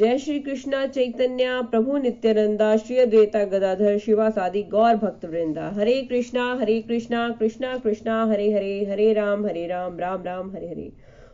जय श्री कृष्णा, चैतन्य, प्रभु नित्यानंदा, श्री अद्वैता गदाधर शिवा शिवासादि गौर भक्त वृंदा हरे कृष्णा हरे कृष्णा कृष्णा कृष्णा, हरे हरे हरे राम हरे राम राम राम, हरे हरे।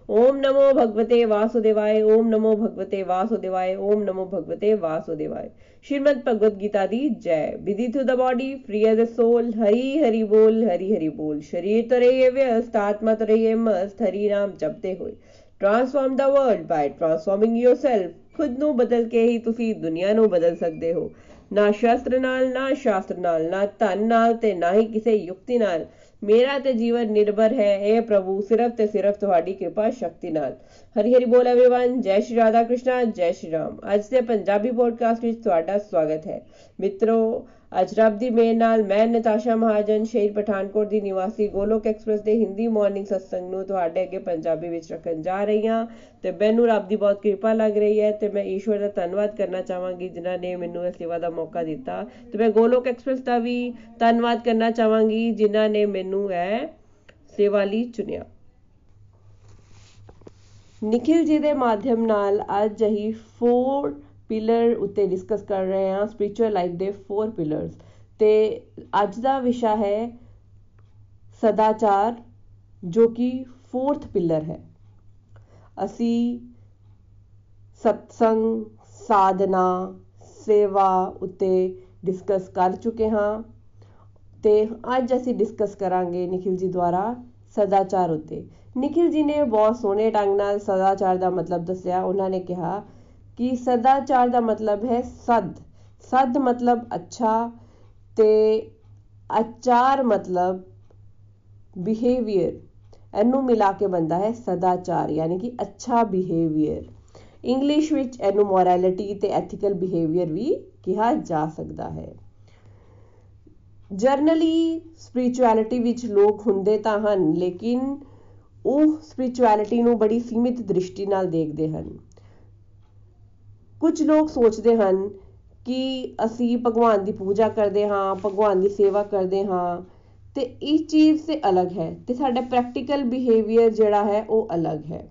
ओम नमो भगवते वासुदेवाय, ओम नमो भगवते वासुदेवाय, ओम नमो भगवते वासुदेवाय। श्रीमद भगवद गीता दी जय। विधि to the body free as the soul Hari Hari बोल, हरि हरि बोल। शरीर तो रहिए व्यस्त, आत्मा तो रहिए मस्त, हरि नाम जपते हुए। Transform the world by transforming yourself ਖੁਦ ਨੂੰ ਬਦਲ ਕੇ ਹੀ ਤੁਸੀਂ ਦੁਨੀਆ ਨੂੰ ਬਦਲ ਸਕਦੇ ਹੋ ਨਾ ਸ਼ਾਸਤਰ ਨਾਲ ਨਾ ਸ਼ਾਸਤਰ ਨਾਲ ਨਾ ਧਨ ਨਾਲ ਤੇ ਨਾ ਹੀ ਕਿਸੇ ਯੁਕਤੀ ਨਾਲ ਮੇਰਾ ਤੇ ਜੀਵਨ ਨਿਰਭਰ ਹੈ اے ਪ੍ਰਭੂ ਸਿਰਫ ਤੇ ਸਿਰਫ ਤੁਹਾਡੀ ਕਿਰਪਾ ਸ਼ਕਤੀ ਨਾਲ ਹਰੀ ਹਰੀ ਬੋਲ एवरीवन ਜੈ ਸ਼੍ਰੀ ਰਾਧਾ ਕ੍ਰਿਸ਼ਨਾ ਜੈ ਸ਼੍ਰੀ ਰਾਮ ਅੱਜ ਦੇ ਪੰਜਾਬੀ ਪੋਡਕਾਸਟ ਵਿੱਚ ਤੁਹਾਡਾ ਸਵਾਗਤ ਹੈ ਮਿੱਤਰੋ ਅੱਜ ਰੱਬ ਦੀ ਮੇਰ ਨਾਲ ਮੈਂ ਨਤਾਸ਼ਾ ਮਹਾਜਨ ਸ਼ਹਿਰ ਪਠਾਨਕੋਟ ਦੀ ਨਿਵਾਸੀ ਗੋਲੋਕ ਐਕਸਪ੍ਰੈਸ ਦੇ ਹਿੰਦੀ ਮਾਰਨਿੰਗ ਸਤਸੰਗ ਨੂੰ ਤੁਹਾਡੇ ਅੱਗੇ ਪੰਜਾਬੀ ਵਿੱਚ ਰੱਖਣ ਜਾ ਰਹੀ ਹਾਂ ਤੇ ਮੈਨੂੰ ਰੱਬ ਦੀ ਬਹੁਤ ਕਿਰਪਾ ਲੱਗ ਰਹੀ ਹੈ ਤੇ ਮੈਂ ਈਸ਼ਵਰ ਦਾ ਧੰਨਵਾਦ ਕਰਨਾ ਚਾਹਾਂਗੀ ਜਿਨ੍ਹਾਂ ਨੇ ਮੈਨੂੰ ਇਸ ਸੇਵਾ ਦਾ ਮੌਕਾ ਦਿੱਤਾ ਤੇ ਮੈਂ ਗੋਲੋਕ ਐਕਸਪ੍ਰੈਸ ਦਾ ਵੀ ਧੰਨਵਾਦ ਕਰਨਾ ਚਾਹਾਂਗੀ ਜਿਨ੍ਹਾਂ ਨੇ ਮੈਨੂੰ ਇਹ ਸੇਵਾ ਲਈ ਚੁਣਿਆ। ਨਿਖਿਲ ਜੀ ਦੇ ਮਾਧਿਅਮ ਨਾਲ ਅੱਜ ਅਸੀਂ 4 ਪਿਲਰ ਉੱਤੇ ਡਿਸਕਸ ਕਰ ਰਹੇ ਹਾਂ ਸਪਿਰਚੁਅਲ ਲਾਈਫ ਦੇ 4 ਪਿਲਰਸ ਤੇ ਅੱਜ ਦਾ ਵਿਸ਼ਾ ਹੈ ਸਦਾਚਾਰ, ਜੋ ਕਿ 4th ਪਿਲਰ ਹੈ। ਅਸੀਂ ਸਤਸੰਗ, ਸਾਧਨਾ, ਸੇਵਾ ਉੱਤੇ ਡਿਸਕਸ ਕਰ ਚੁੱਕੇ ਹਾਂ। ਤੇ ਅੱਜ ਅਸੀਂ ਡਿਸਕਸ ਕਰਾਂਗੇ ਨਿਖਿਲ ਜੀ ਦੁਆਰਾ ਸਦਾਚਾਰ ਉੱਤੇ। ਨਿਖਿਲ ਜੀ ਨੇ ਬਹੁਤ ਸੋਹਣੇ ਢੰਗ ਨਾਲ ਸਦਾਚਾਰ ਦਾ ਮਤਲਬ ਦੱਸਿਆ। ਉਹਨਾਂ ਨੇ ਕਿਹਾ ਕਿ ਸਦਾਚਾਰ ਦਾ ਮਤਲਬ ਹੈ ਸਦ। ਸਦ ਮਤਲਬ ਅੱਛਾ ਤੇ ਆਚਾਰ ਮਤਲਬ ਬਿਹੇਵੀਅਰ ਇਹਨੂੰ ਮਿਲਾ ਕੇ ਬੰਦਾ ਹੈ ਸਦਾਚਾਰ, ਯਾਨੀ ਕਿ ਅੱਛਾ ਬਿਹੇਵੀਅਰ ਇੰਗਲਿਸ਼ ਵਿੱਚ ਇਹਨੂੰ ਮੋਰੈਲਿਟੀ ਤੇ ਐਥੀਕਲ ਬਿਹੇਵੀਅਰ ਵੀ ਕਿਹਾ ਜਾ ਸਕਦਾ ਹੈ। ਜਰਨਲੀ ਸਪਿਰਚੁਅਲਿਟੀ ਵਿੱਚ ਲੋਕ ਹੁੰਦੇ ਤਾਂ ਹਨ, ਲੇਕਿਨ ਉਹ ਸਪਿਰਚੁਅਲਿਟੀ ਨੂੰ ਬੜੀ ਸੀਮਿਤ ਦ੍ਰਿਸ਼ਟੀ ਨਾਲ ਦੇਖਦੇ ਹਨ। ਕੁਝ ਲੋਕ ਸੋਚਦੇ ਹਨ ਕਿ ਅਸੀਂ ਭਗਵਾਨ ਦੀ ਪੂਜਾ ਕਰਦੇ ਹਾਂ, ਭਗਵਾਨ ਦੀ ਸੇਵਾ ਕਰਦੇ ਹਾਂ, ਤੇ ਇਹ ਚੀਜ਼ ਤੇ ਅਲੱਗ ਹੈ ਤੇ ਸਾਡਾ ਪ੍ਰੈਕਟੀਕਲ ਬਿਹੇਵੀਅਰ ਜਿਹੜਾ ਹੈ ਉਹ ਅਲੱਗ ਹੈ।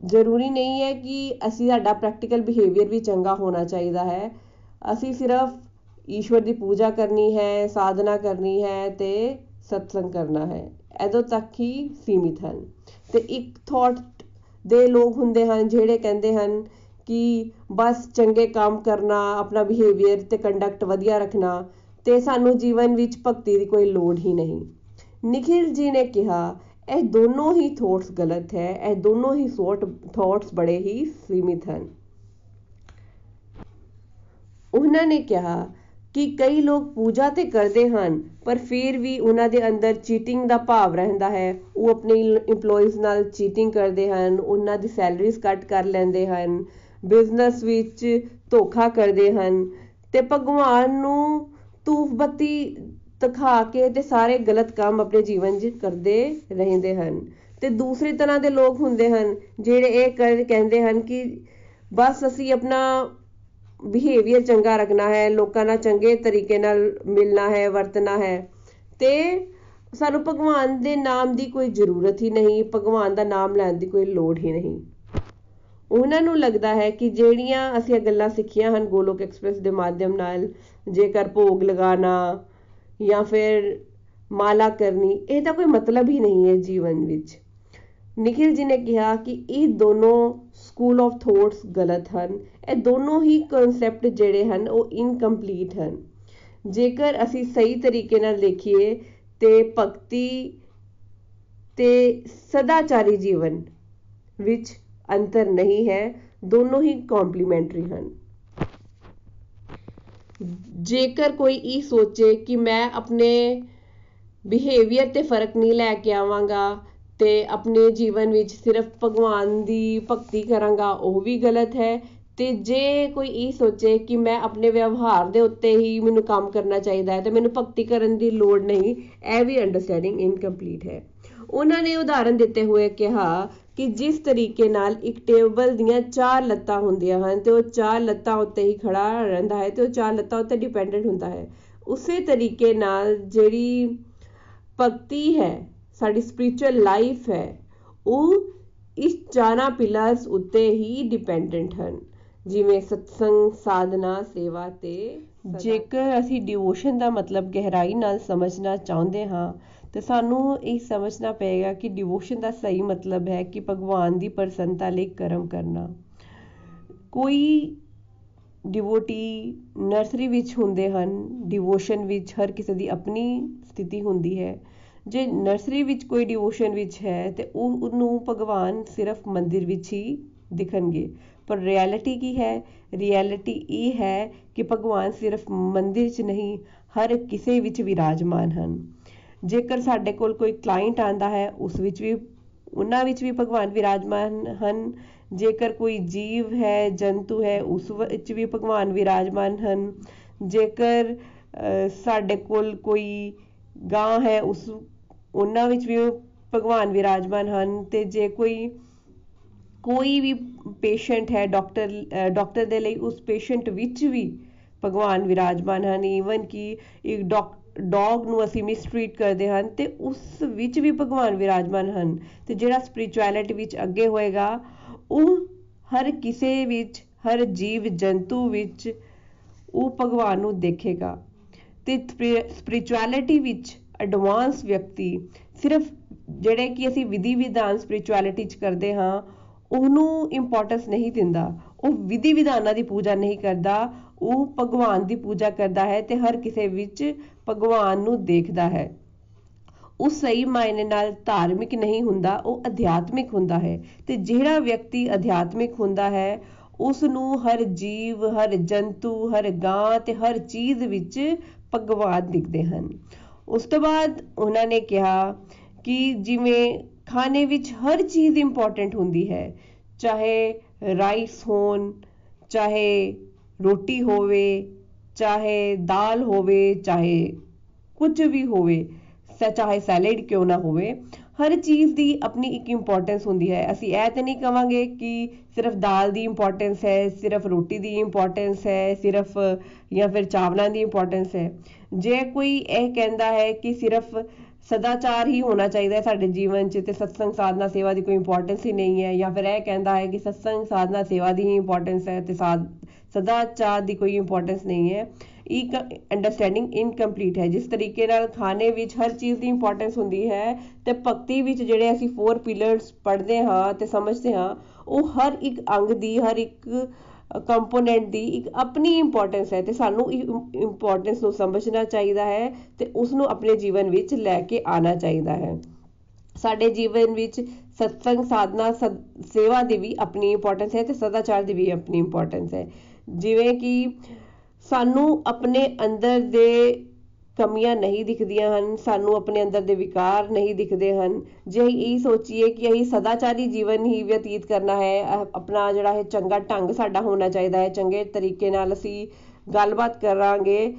ਜ਼ਰੂਰੀ ਨਹੀਂ ਹੈ ਕਿ ਅਸੀਂ ਸਾਡਾ ਪ੍ਰੈਕਟੀਕਲ ਬਿਹੇਵੀਅਰ ਵੀ ਚੰਗਾ ਹੋਣਾ ਚਾਹੀਦਾ ਹੈ। ਅਸੀਂ ਸਿਰਫ ਈਸ਼ਵਰ ਦੀ ਪੂਜਾ ਕਰਨੀ ਹੈ, ਸਾਧਨਾ ਕਰਨੀ ਹੈ ਤੇ ਸਤਸੰਗ ਕਰਨਾ ਹੈ, ਇਦੋਂ ਤੱਕ ਹੀ ਸੀਮਿਤ ਹਨ। ਤੇ ਇੱਕ ਥਾਟ ਦੇ ਲੋਕ ਹੁੰਦੇ ਹਨ ਜਿਹੜੇ ਕਹਿੰਦੇ ਹਨ ਕਿ ਬਸ ਚੰਗੇ ਕੰਮ ਕਰਨਾ, ਆਪਣਾ ਬਿਹੇਵੀਅਰ ਤੇ ਕੰਡਕਟ ਵਧੀਆ ਰੱਖਣਾ ਤੇ ਸਾਨੂੰ ਜੀਵਨ ਵਿੱਚ ਭਗਤੀ ਦੀ ਕੋਈ ਲੋੜ ਹੀ ਨਹੀਂ। ਨikhil ji ਨੇ ਕਿਹਾ, ਇਹ ਦੋਨੋਂ ਹੀ ਥੋਟਸ ਗਲਤ ਹੈ, ਇਹ ਦੋਨੋਂ ਹੀ ਸੋਟ ਥੋਟਸ ਬੜੇ ਹੀ ਸੀਮਿਤ ਹਨ। ਉਹਨਾਂ ਨੇ ਕਿਹਾ ਕਿ ਕਈ ਲੋਕ ਪੂਜਾ ਤੇ ਕਰਦੇ ਹਨ, ਪਰ ਫਿਰ ਵੀ ਉਹਨਾਂ ਦੇ ਅੰਦਰ ਚੀਟਿੰਗ ਦਾ ਭਾਵ ਰਹਿੰਦਾ ਹੈ। ਉਹ ਆਪਣੇ EMPLOYEES ਨਾਲ ਚੀਟਿੰਗ ਕਰਦੇ ਹਨ, ਉਹਨਾਂ ਦੀ ਸੈਲਰੀਜ਼ ਕੱਟ ਕਰ ਲੈਂਦੇ ਹਨ ਬਿਜ਼ਨਸ ਵਿੱਚ ਧੋਖਾ ਕਰਦੇ ਹਨ ਤੇ ਭਗਵਾਨ ਨੂੰ ਧੂਫ ਬੱਤੀ ਦਿਖਾ ਕੇ ਤੇ ਸਾਰੇ ਗਲਤ ਕੰਮ ਆਪਣੇ ਜੀਵਨ 'ਚ ਕਰਦੇ ਰਹਿੰਦੇ ਹਨ ਤੇ ਦੂਸਰੀ ਤਰ੍ਹਾਂ ਦੇ ਲੋਕ ਹੁੰਦੇ ਹਨ ਜਿਹੜੇ ਇਹ ਕਹਿੰਦੇ ਹਨ ਕਿ ਬਸ ਅਸੀਂ ਆਪਣਾ ਬਿਹੇਵੀਅਰ ਚੰਗਾ ਰੱਖਣਾ ਹੈ, ਲੋਕਾਂ ਨਾਲ ਚੰਗੇ ਤਰੀਕੇ ਨਾਲ ਮਿਲਣਾ ਹੈ, ਵਰਤਣਾ ਹੈ ਤੇ ਸਾਨੂੰ ਭਗਵਾਨ ਦੇ ਨਾਮ ਦੀ ਕੋਈ ਜ਼ਰੂਰਤ ਹੀ ਨਹੀਂ, ਭਗਵਾਨ ਦਾ ਨਾਮ ਲੈਣ ਦੀ ਕੋਈ ਲੋੜ ਹੀ ਨਹੀਂ। ਉਹਨਾਂ ਨੂੰ ਲੱਗਦਾ ਹੈ ਕਿ ਜਿਹੜੀਆਂ ਅਸੀਂ ਇਹ ਗੱਲਾਂ ਸਿੱਖੀਆਂ ਹਨ ਗੋਲੋਕ ਐਕਸਪ੍ਰੈਸ ਦੇ ਮਾਧਿਅਮ ਨਾਲ, ਜੇਕਰ ਭੋਗ ਲਗਾਣਾ ਜਾਂ ਫਿਰ ਮਾਲਾ ਕਰਨੀ, ਇਹ ਤਾਂ ਕੋਈ ਮਤਲਬ ਹੀ ਨਹੀਂ ਹੈ ਜੀਵਨ ਵਿੱਚ। ਨikhil ji ਨੇ ਕਿਹਾ ਕਿ ਇਹ ਦੋਨੋਂ ਸਕੂਲ ਆਫ ਥੋਟਸ ਗਲਤ ਹਨ। ਇਹ ਦੋਨੋਂ ਹੀ ਕਨਸੈਪਟ ਜਿਹੜੇ ਹਨ, ਉਹ ਇਨਕੰਪਲੀਟ ਹਨ। ਜੇਕਰ ਅਸੀਂ ਸਹੀ ਤਰੀਕੇ ਨਾਲ ਦੇਖੀਏ ਤੇ ਭਗਤੀ ਤੇ ਸਦਾਚਾਰੀ ਜੀਵਨ ਵਿੱਚ ਅੰਤਰ ਨਹੀਂ ਹੈ, ਦੋਨੋਂ ਹੀ ਕੰਪਲੀਮੈਂਟਰੀ ਹਨ। ਜੇਕਰ ਕੋਈ ਇਹ ਸੋਚੇ ਕਿ ਮੈਂ ਆਪਣੇ ਬਿਹੇਵੀਅਰ ਤੇ ਫ਼ਰਕ ਨਹੀਂ ਲੈ ਕੇ ਆਵਾਂਗਾ ਤੇ ਆਪਣੇ ਜੀਵਨ ਵਿੱਚ ਸਿਰਫ ਭਗਵਾਨ ਦੀ ਭਗਤੀ ਕਰਾਂਗਾ, ਉਹ ਵੀ ਗਲਤ ਹੈ। ਤੇ ਜੇ ਕੋਈ ਇਹ ਸੋਚੇ ਕਿ ਮੈਂ ਆਪਣੇ ਵਿਵਹਾਰ ਦੇ ਉੱਤੇ ਹੀ ਮੈਨੂੰ ਕੰਮ ਕਰਨਾ ਚਾਹੀਦਾ ਹੈ ਤੇ ਮੈਨੂੰ ਭਗਤੀ ਕਰਨ ਦੀ ਲੋੜ ਨਹੀਂ, ਇਹ ਵੀ ਅੰਡਰਸਟੈਂਡਿੰਗ ਇਨਕੰਪਲੀਟ ਹੈ। ਉਹਨਾਂ ਨੇ ਉਦਾਹਰਨ ਦਿੱਤੇ ਹੋਏ ਕਿਹਾ ਕਿ ਜਿਸ ਤਰੀਕੇ ਨਾਲ ਇੱਕ ਟੇਬਲ ਦੀਆਂ ਚਾਰ ਲੱਤਾਂ ਹੁੰਦੀਆਂ ਹਨ ਤੇ ਉਹ ਚਾਰ ਲੱਤਾਂ ਉੱਤੇ ਹੀ ਖੜਾ ਰਹਿੰਦਾ ਹੈ ਤੇ ਉਹ ਚਾਰ ਲੱਤਾਂ ਉੱਤੇ ਡਿਪੈਂਡੈਂਟ ਹੁੰਦਾ ਹੈ। ਉਸੇ ਤਰੀਕੇ ਨਾਲ ਜਿਹੜੀ ਭਗਤੀ ਹੈ, ਸਾਡੀ ਸਪਿਰਚੁਅਲ ਲਾਈਫ ਹੈ, ਉਹ ਇਸ ਚਾਰਾਂ ਪਿਲਰਸ ਉੱਤੇ ਹੀ ਡਿਪੈਂਡੈਂਟ ਹਨ। ਜਿਵੇਂ ਸਤਸੰਗ, ਸਾਧਨਾ, ਸੇਵਾ ਤੇ ਜੇਕਰ ਅਸੀਂ ਡਿਵੋਸ਼ਨ ਦਾ ਮਤਲਬ ਗਹਿਰਾਈ ਨਾਲ ਸਮਝਣਾ ਚਾਹੁੰਦੇ ਹਾਂ ਤੇ ਸਾਨੂੰ ਇਹ ਸਮਝਣਾ ਪਏਗਾ ਕਿ ਡਿਵੋਸ਼ਨ ਦਾ ਸਹੀ ਮਤਲਬ ਹੈ ਕਿ ਭਗਵਾਨ ਦੀ ਪ੍ਰਸੰਨਤਾ ਲਈ ਕਰਮ ਕਰਨਾ। ਕੋਈ ਡਿਵੋਟੀ ਨਰਸਰੀ ਵਿੱਚ ਹੁੰਦੇ ਹਨ ਡਿਵੋਸ਼ਨ ਵਿੱਚ ਹਰ ਕਿਸੇ ਦੀ ਆਪਣੀ ਸਥਿਤੀ ਹੁੰਦੀ ਹੈ। ਜੇ ਨਰਸਰੀ ਵਿੱਚ ਕੋਈ ਡਿਵੋਸ਼ਨ ਵਿੱਚ ਹੈ ਤੇ ਉਹ, ਉਹਨੂੰ ਭਗਵਾਨ ਸਿਰਫ ਮੰਦਿਰ ਵਿੱਚ ਹੀ ਦਿਖਣਗੇ। ਪਰ ਰਿਐਲਿਟੀ ਕੀ ਹੈ? ਰਿਐਲਿਟੀ ਇਹ ਹੈ ਕਿ ਭਗਵਾਨ ਸਿਰਫ ਮੰਦਿਰ 'ਚ ਨਹੀਂ, ਹਰ ਕਿਸੇ ਵਿੱਚ ਵਿਰਾਜਮਾਨ ਹਨ। ਜੇਕਰ ਸਾਡੇ ਕੋਲ ਕੋਈ ਕਲਾਇੰਟ ਆਂਦਾ ਹੈ, ਉਸ ਵਿੱਚ ਵੀ, ਉਹਨਾਂ ਵਿੱਚ ਵੀ ਭਗਵਾਨ ਵਿਰਾਜਮਾਨ ਹਨ। ਜੇਕਰ ਕੋਈ ਜੀਵ ਹੈ, ਜੰਤੂ ਹੈ, ਉਸ ਵਿੱਚ ਵੀ ਭਗਵਾਨ ਵਿਰਾਜਮਾਨ ਹਨ। ਜੇਕਰ ਸਾਡੇ ਕੋਲ ਕੋਈ ਗਾਂ ਹੈ, ਉਸ, ਉਹਨਾਂ ਵਿੱਚ ਵੀ ਭਗਵਾਨ ਵਿਰਾਜਮਾਨ ਹਨ। ਤੇ ਜੇ ਕੋਈ ਕੋਈ ਵੀ ਪੇਸ਼ੈਂਟ ਹੈ ਡਾਕਟਰ ਡਾਕਟਰ ਦੇ ਲਈ, ਉਸ ਪੇਸ਼ੈਂਟ ਵਿੱਚ ਵੀ ਭਗਵਾਨ ਵਿਰਾਜਮਾਨ ਹਨ। ਈਵਨ ਕਿ ਇੱਕ ਡੌਗ ਨੂੰ ਅਸੀਂ ਮਿਸਟ੍ਰੀਟ ਕਰਦੇ ਹਨ ਤੇ ਉਸ ਵਿੱਚ ਵੀ ਭਗਵਾਨ ਵਿਰਾਜਮਾਨ ਹਨ ਤੇ ਜਿਹੜਾ ਸਪਿਰਚੁਅਲਿਟੀ ਵਿੱਚ ਅੱਗੇ ਹੋਏਗਾ, ਉਹ ਹਰ ਕਿਸੇ ਵਿੱਚ, ਹਰ ਜੀਵ ਜੰਤੂ ਵਿੱਚ ਉਹ ਭਗਵਾਨ ਨੂੰ ਦੇਖੇਗਾ। ਤੇ ਸਪਿਰਚੁਅਲਿਟੀ ਵਿੱਚ ਐਡਵਾਂਸ ਵਿਅਕਤੀ ਸਿਰਫ ਜਿਹੜੇ ਕਿ ਅਸੀਂ ਵਿਧੀ ਵਿਧਾਨ ਸਪਿਰਚੁਅਲਿਟੀ ਚ ਕਰਦੇ ਹਾਂ, ਉਹਨੂੰ ਇੰਪੋਰਟੈਂਸ ਨਹੀਂ ਦਿੰਦਾ। ਉਹ ਵਿਧੀ ਵਿਧਾਨਾਂ ਦੀ ਪੂਜਾ ਨਹੀਂ ਕਰਦਾ ਉਹ ਭਗਵਾਨ ਦੀ ਪੂਜਾ ਕਰਦਾ ਹੈ ਤੇ ਹਰ ਕਿਸੇ ਵਿੱਚ ਭਗਵਾਨ ਨੂੰ ਦੇਖਦਾ ਹੈ। ਉਹ ਸਹੀ ਮਾਇਨੇ ਨਾਲ ਧਾਰਮਿਕ ਨਹੀਂ ਹੁੰਦਾ, ਉਹ ਅਧਿਆਤਮਿਕ ਹੁੰਦਾ ਹੈ ਤੇ ਜਿਹੜਾ ਵਿਅਕਤੀ ਅਧਿਆਤਮਿਕ ਹੁੰਦਾ ਹੈ ਉਸ ਨੂੰ ਹਰ ਜੀਵ, ਹਰ ਜੰਤੂ, ਹਰ ਗਾਂ ਤੇ ਹਰ ਚੀਜ਼ ਵਿੱਚ ਭਗਵਾਨ ਦਿਖਦੇ ਹਨ। ਉਸ ਤੋਂ ਬਾਅਦ ਉਹਨਾਂ ਨੇ ਕਿਹਾ ਕਿ ਜਿਵੇਂ ਖਾਣੇ ਵਿੱਚ ਹਰ ਚੀਜ਼ ਇੰਪੋਰਟੈਂਟ ਹੁੰਦੀ ਹੈ, ਚਾਹੇ ਰਾਈਸ ਹੋਣ, ਚਾਹੇ ਰੋਟੀ ਹੋਵੇ, ਚਾਹੇ ਦਾਲ ਹੋਵੇ, ਚਾਹੇ ਕੁਝ ਵੀ ਹੋਵੇ ਚਾਹੇ ਸੈਲਡ ਕਿਉਂ ਨਾ ਹੋਵੇ, ਹਰ ਚੀਜ਼ ਦੀ ਆਪਣੀ ਇੱਕ ਇੰਪੋਰਟੈਂਸ ਹੁੰਦੀ ਹੈ। ਅਸੀਂ ਇਹ ਤੇ ਨਹੀਂ ਕਵਾਂਗੇ ਕਿ ਸਿਰਫ ਦਾਲ ਦੀ ਇੰਪੋਰਟੈਂਸ ਹੈ, ਸਿਰਫ ਰੋਟੀ ਦੀ ਇੰਪੋਰਟੈਂਸ ਹੈ, ਸਿਰਫ ਜਾਂ ਫਿਰ ਚਾਵਲਾਂ ਦੀ ਇੰਪੋਰਟੈਂਸ ਹੈ। ਜੇ ਕੋਈ ਇਹ ਕਹਿੰਦਾ ਹੈ ਕਿ ਸਿਰਫ ਸਦਾਚਾਰ ਹੀ ਹੋਣਾ ਚਾਹੀਦਾ ਹੈ ਸਾਡੇ ਜੀਵਨ 'ਚ, ਤੇ ਸਤਸੰਗ ਸਾਧਨਾ ਸੇਵਾ ਦੀ ਕੋਈ ਇੰਪੋਰਟੈਂਸ ਹੀ ਨਹੀਂ ਹੈ, ਜਾਂ ਫਿਰ ਇਹ ਕਹਿੰਦਾ ਹੈ ਕਿ ਸਤਸੰਗ ਸਾਧਨਾ ਸੇਵਾ ਦੀ ਹੀ ਇੰਪੋਰਟੈਂਸ ਹੈ, ਤੇ ਸਦਾਚਾਰ ਦੀ ਕੋਈ ਇੰਪੋਰਟੈਂਸ ਨਹੀਂ ਹੈ। ਇੱਕ ਅੰਡਰਸਟੈਂਡਿੰਗ ਇਨਕੰਪਲੀਟ ਹੈ। ਜਿਸ ਤਰੀਕੇ ਨਾਲ ਖਾਣੇ ਵਿੱਚ ਹਰ ਚੀਜ਼ ਦੀ ਇੰਪੋਰਟੈਂਸ ਹੁੰਦੀ ਹੈ ਤੇ ਭਗਤੀ ਵਿੱਚ ਜਿਹੜੇ ਅਸੀਂ ਫੋਰ ਪਿਲਰਸ ਪੜ੍ਹਦੇ ਹਾਂ ਤੇ ਸਮਝਦੇ ਹਾਂ, ਉਹ ਹਰ ਇੱਕ ਅੰਗ ਦੀ, ਹਰ ਇੱਕ ਕੰਪੋਨੈਂਟ ਦੀ ਇੱਕ ਆਪਣੀ ਇੰਪੋਰਟੈਂਸ ਹੈ ਤੇ ਸਾਨੂੰ ਇੰਪੋਰਟੈਂਸ ਨੂੰ ਸਮਝਣਾ ਚਾਹੀਦਾ ਹੈ ਤੇ ਉਸ ਨੂੰ ਆਪਣੇ ਜੀਵਨ ਵਿੱਚ ਲੈ ਕੇ ਆਣਾ ਚਾਹੀਦਾ ਹੈ। ਸਾਡੇ ਜੀਵਨ ਵਿੱਚ ਸਤਸੰਗ, ਸਾਧਨਾ ਸੇਵਾ ਦੀ ਵੀ ਆਪਣੀ ਇੰਪੋਰਟੈਂਸ ਹੈ ਤੇ ਸਦਾਚਾਰ ਦੀ ਵੀ ਆਪਣੀ ਇੰਪੋਰਟੈਂਸ ਹੈ। ਜਿਵੇਂ ਕਿ ਸਾਨੂੰ ਆਪਣੇ ਅੰਦਰ ਦੇ ਕਮੀਆਂ ਨਹੀਂ ਦਿਖਦੀਆਂ ਹਨ, ਸਾਨੂੰ ਆਪਣੇ ਅੰਦਰ ਦੇ ਵਿਕਾਰ ਨਹੀਂ ਦਿਖਦੇ ਹਨ। ਜੇ ਅਸੀਂ ਇਹ ਸੋਚੀਏ ਕਿ ਅਸੀਂ ਸਦਾਚਾਰੀ ਜੀਵਨ ਹੀ ਬਤੀਤ ਕਰਨਾ ਹੈ ਆਪਣਾ ਜਿਹੜਾ ਹੈ ਚੰਗਾ ਢੰਗ ਸਾਡਾ ਹੋਣਾ ਚਾਹੀਦਾ ਹੈ, ਚੰਗੇ ਤਰੀਕੇ ਨਾਲ ਅਸੀਂ ਗੱਲਬਾਤ ਕਰਾਂਗੇ,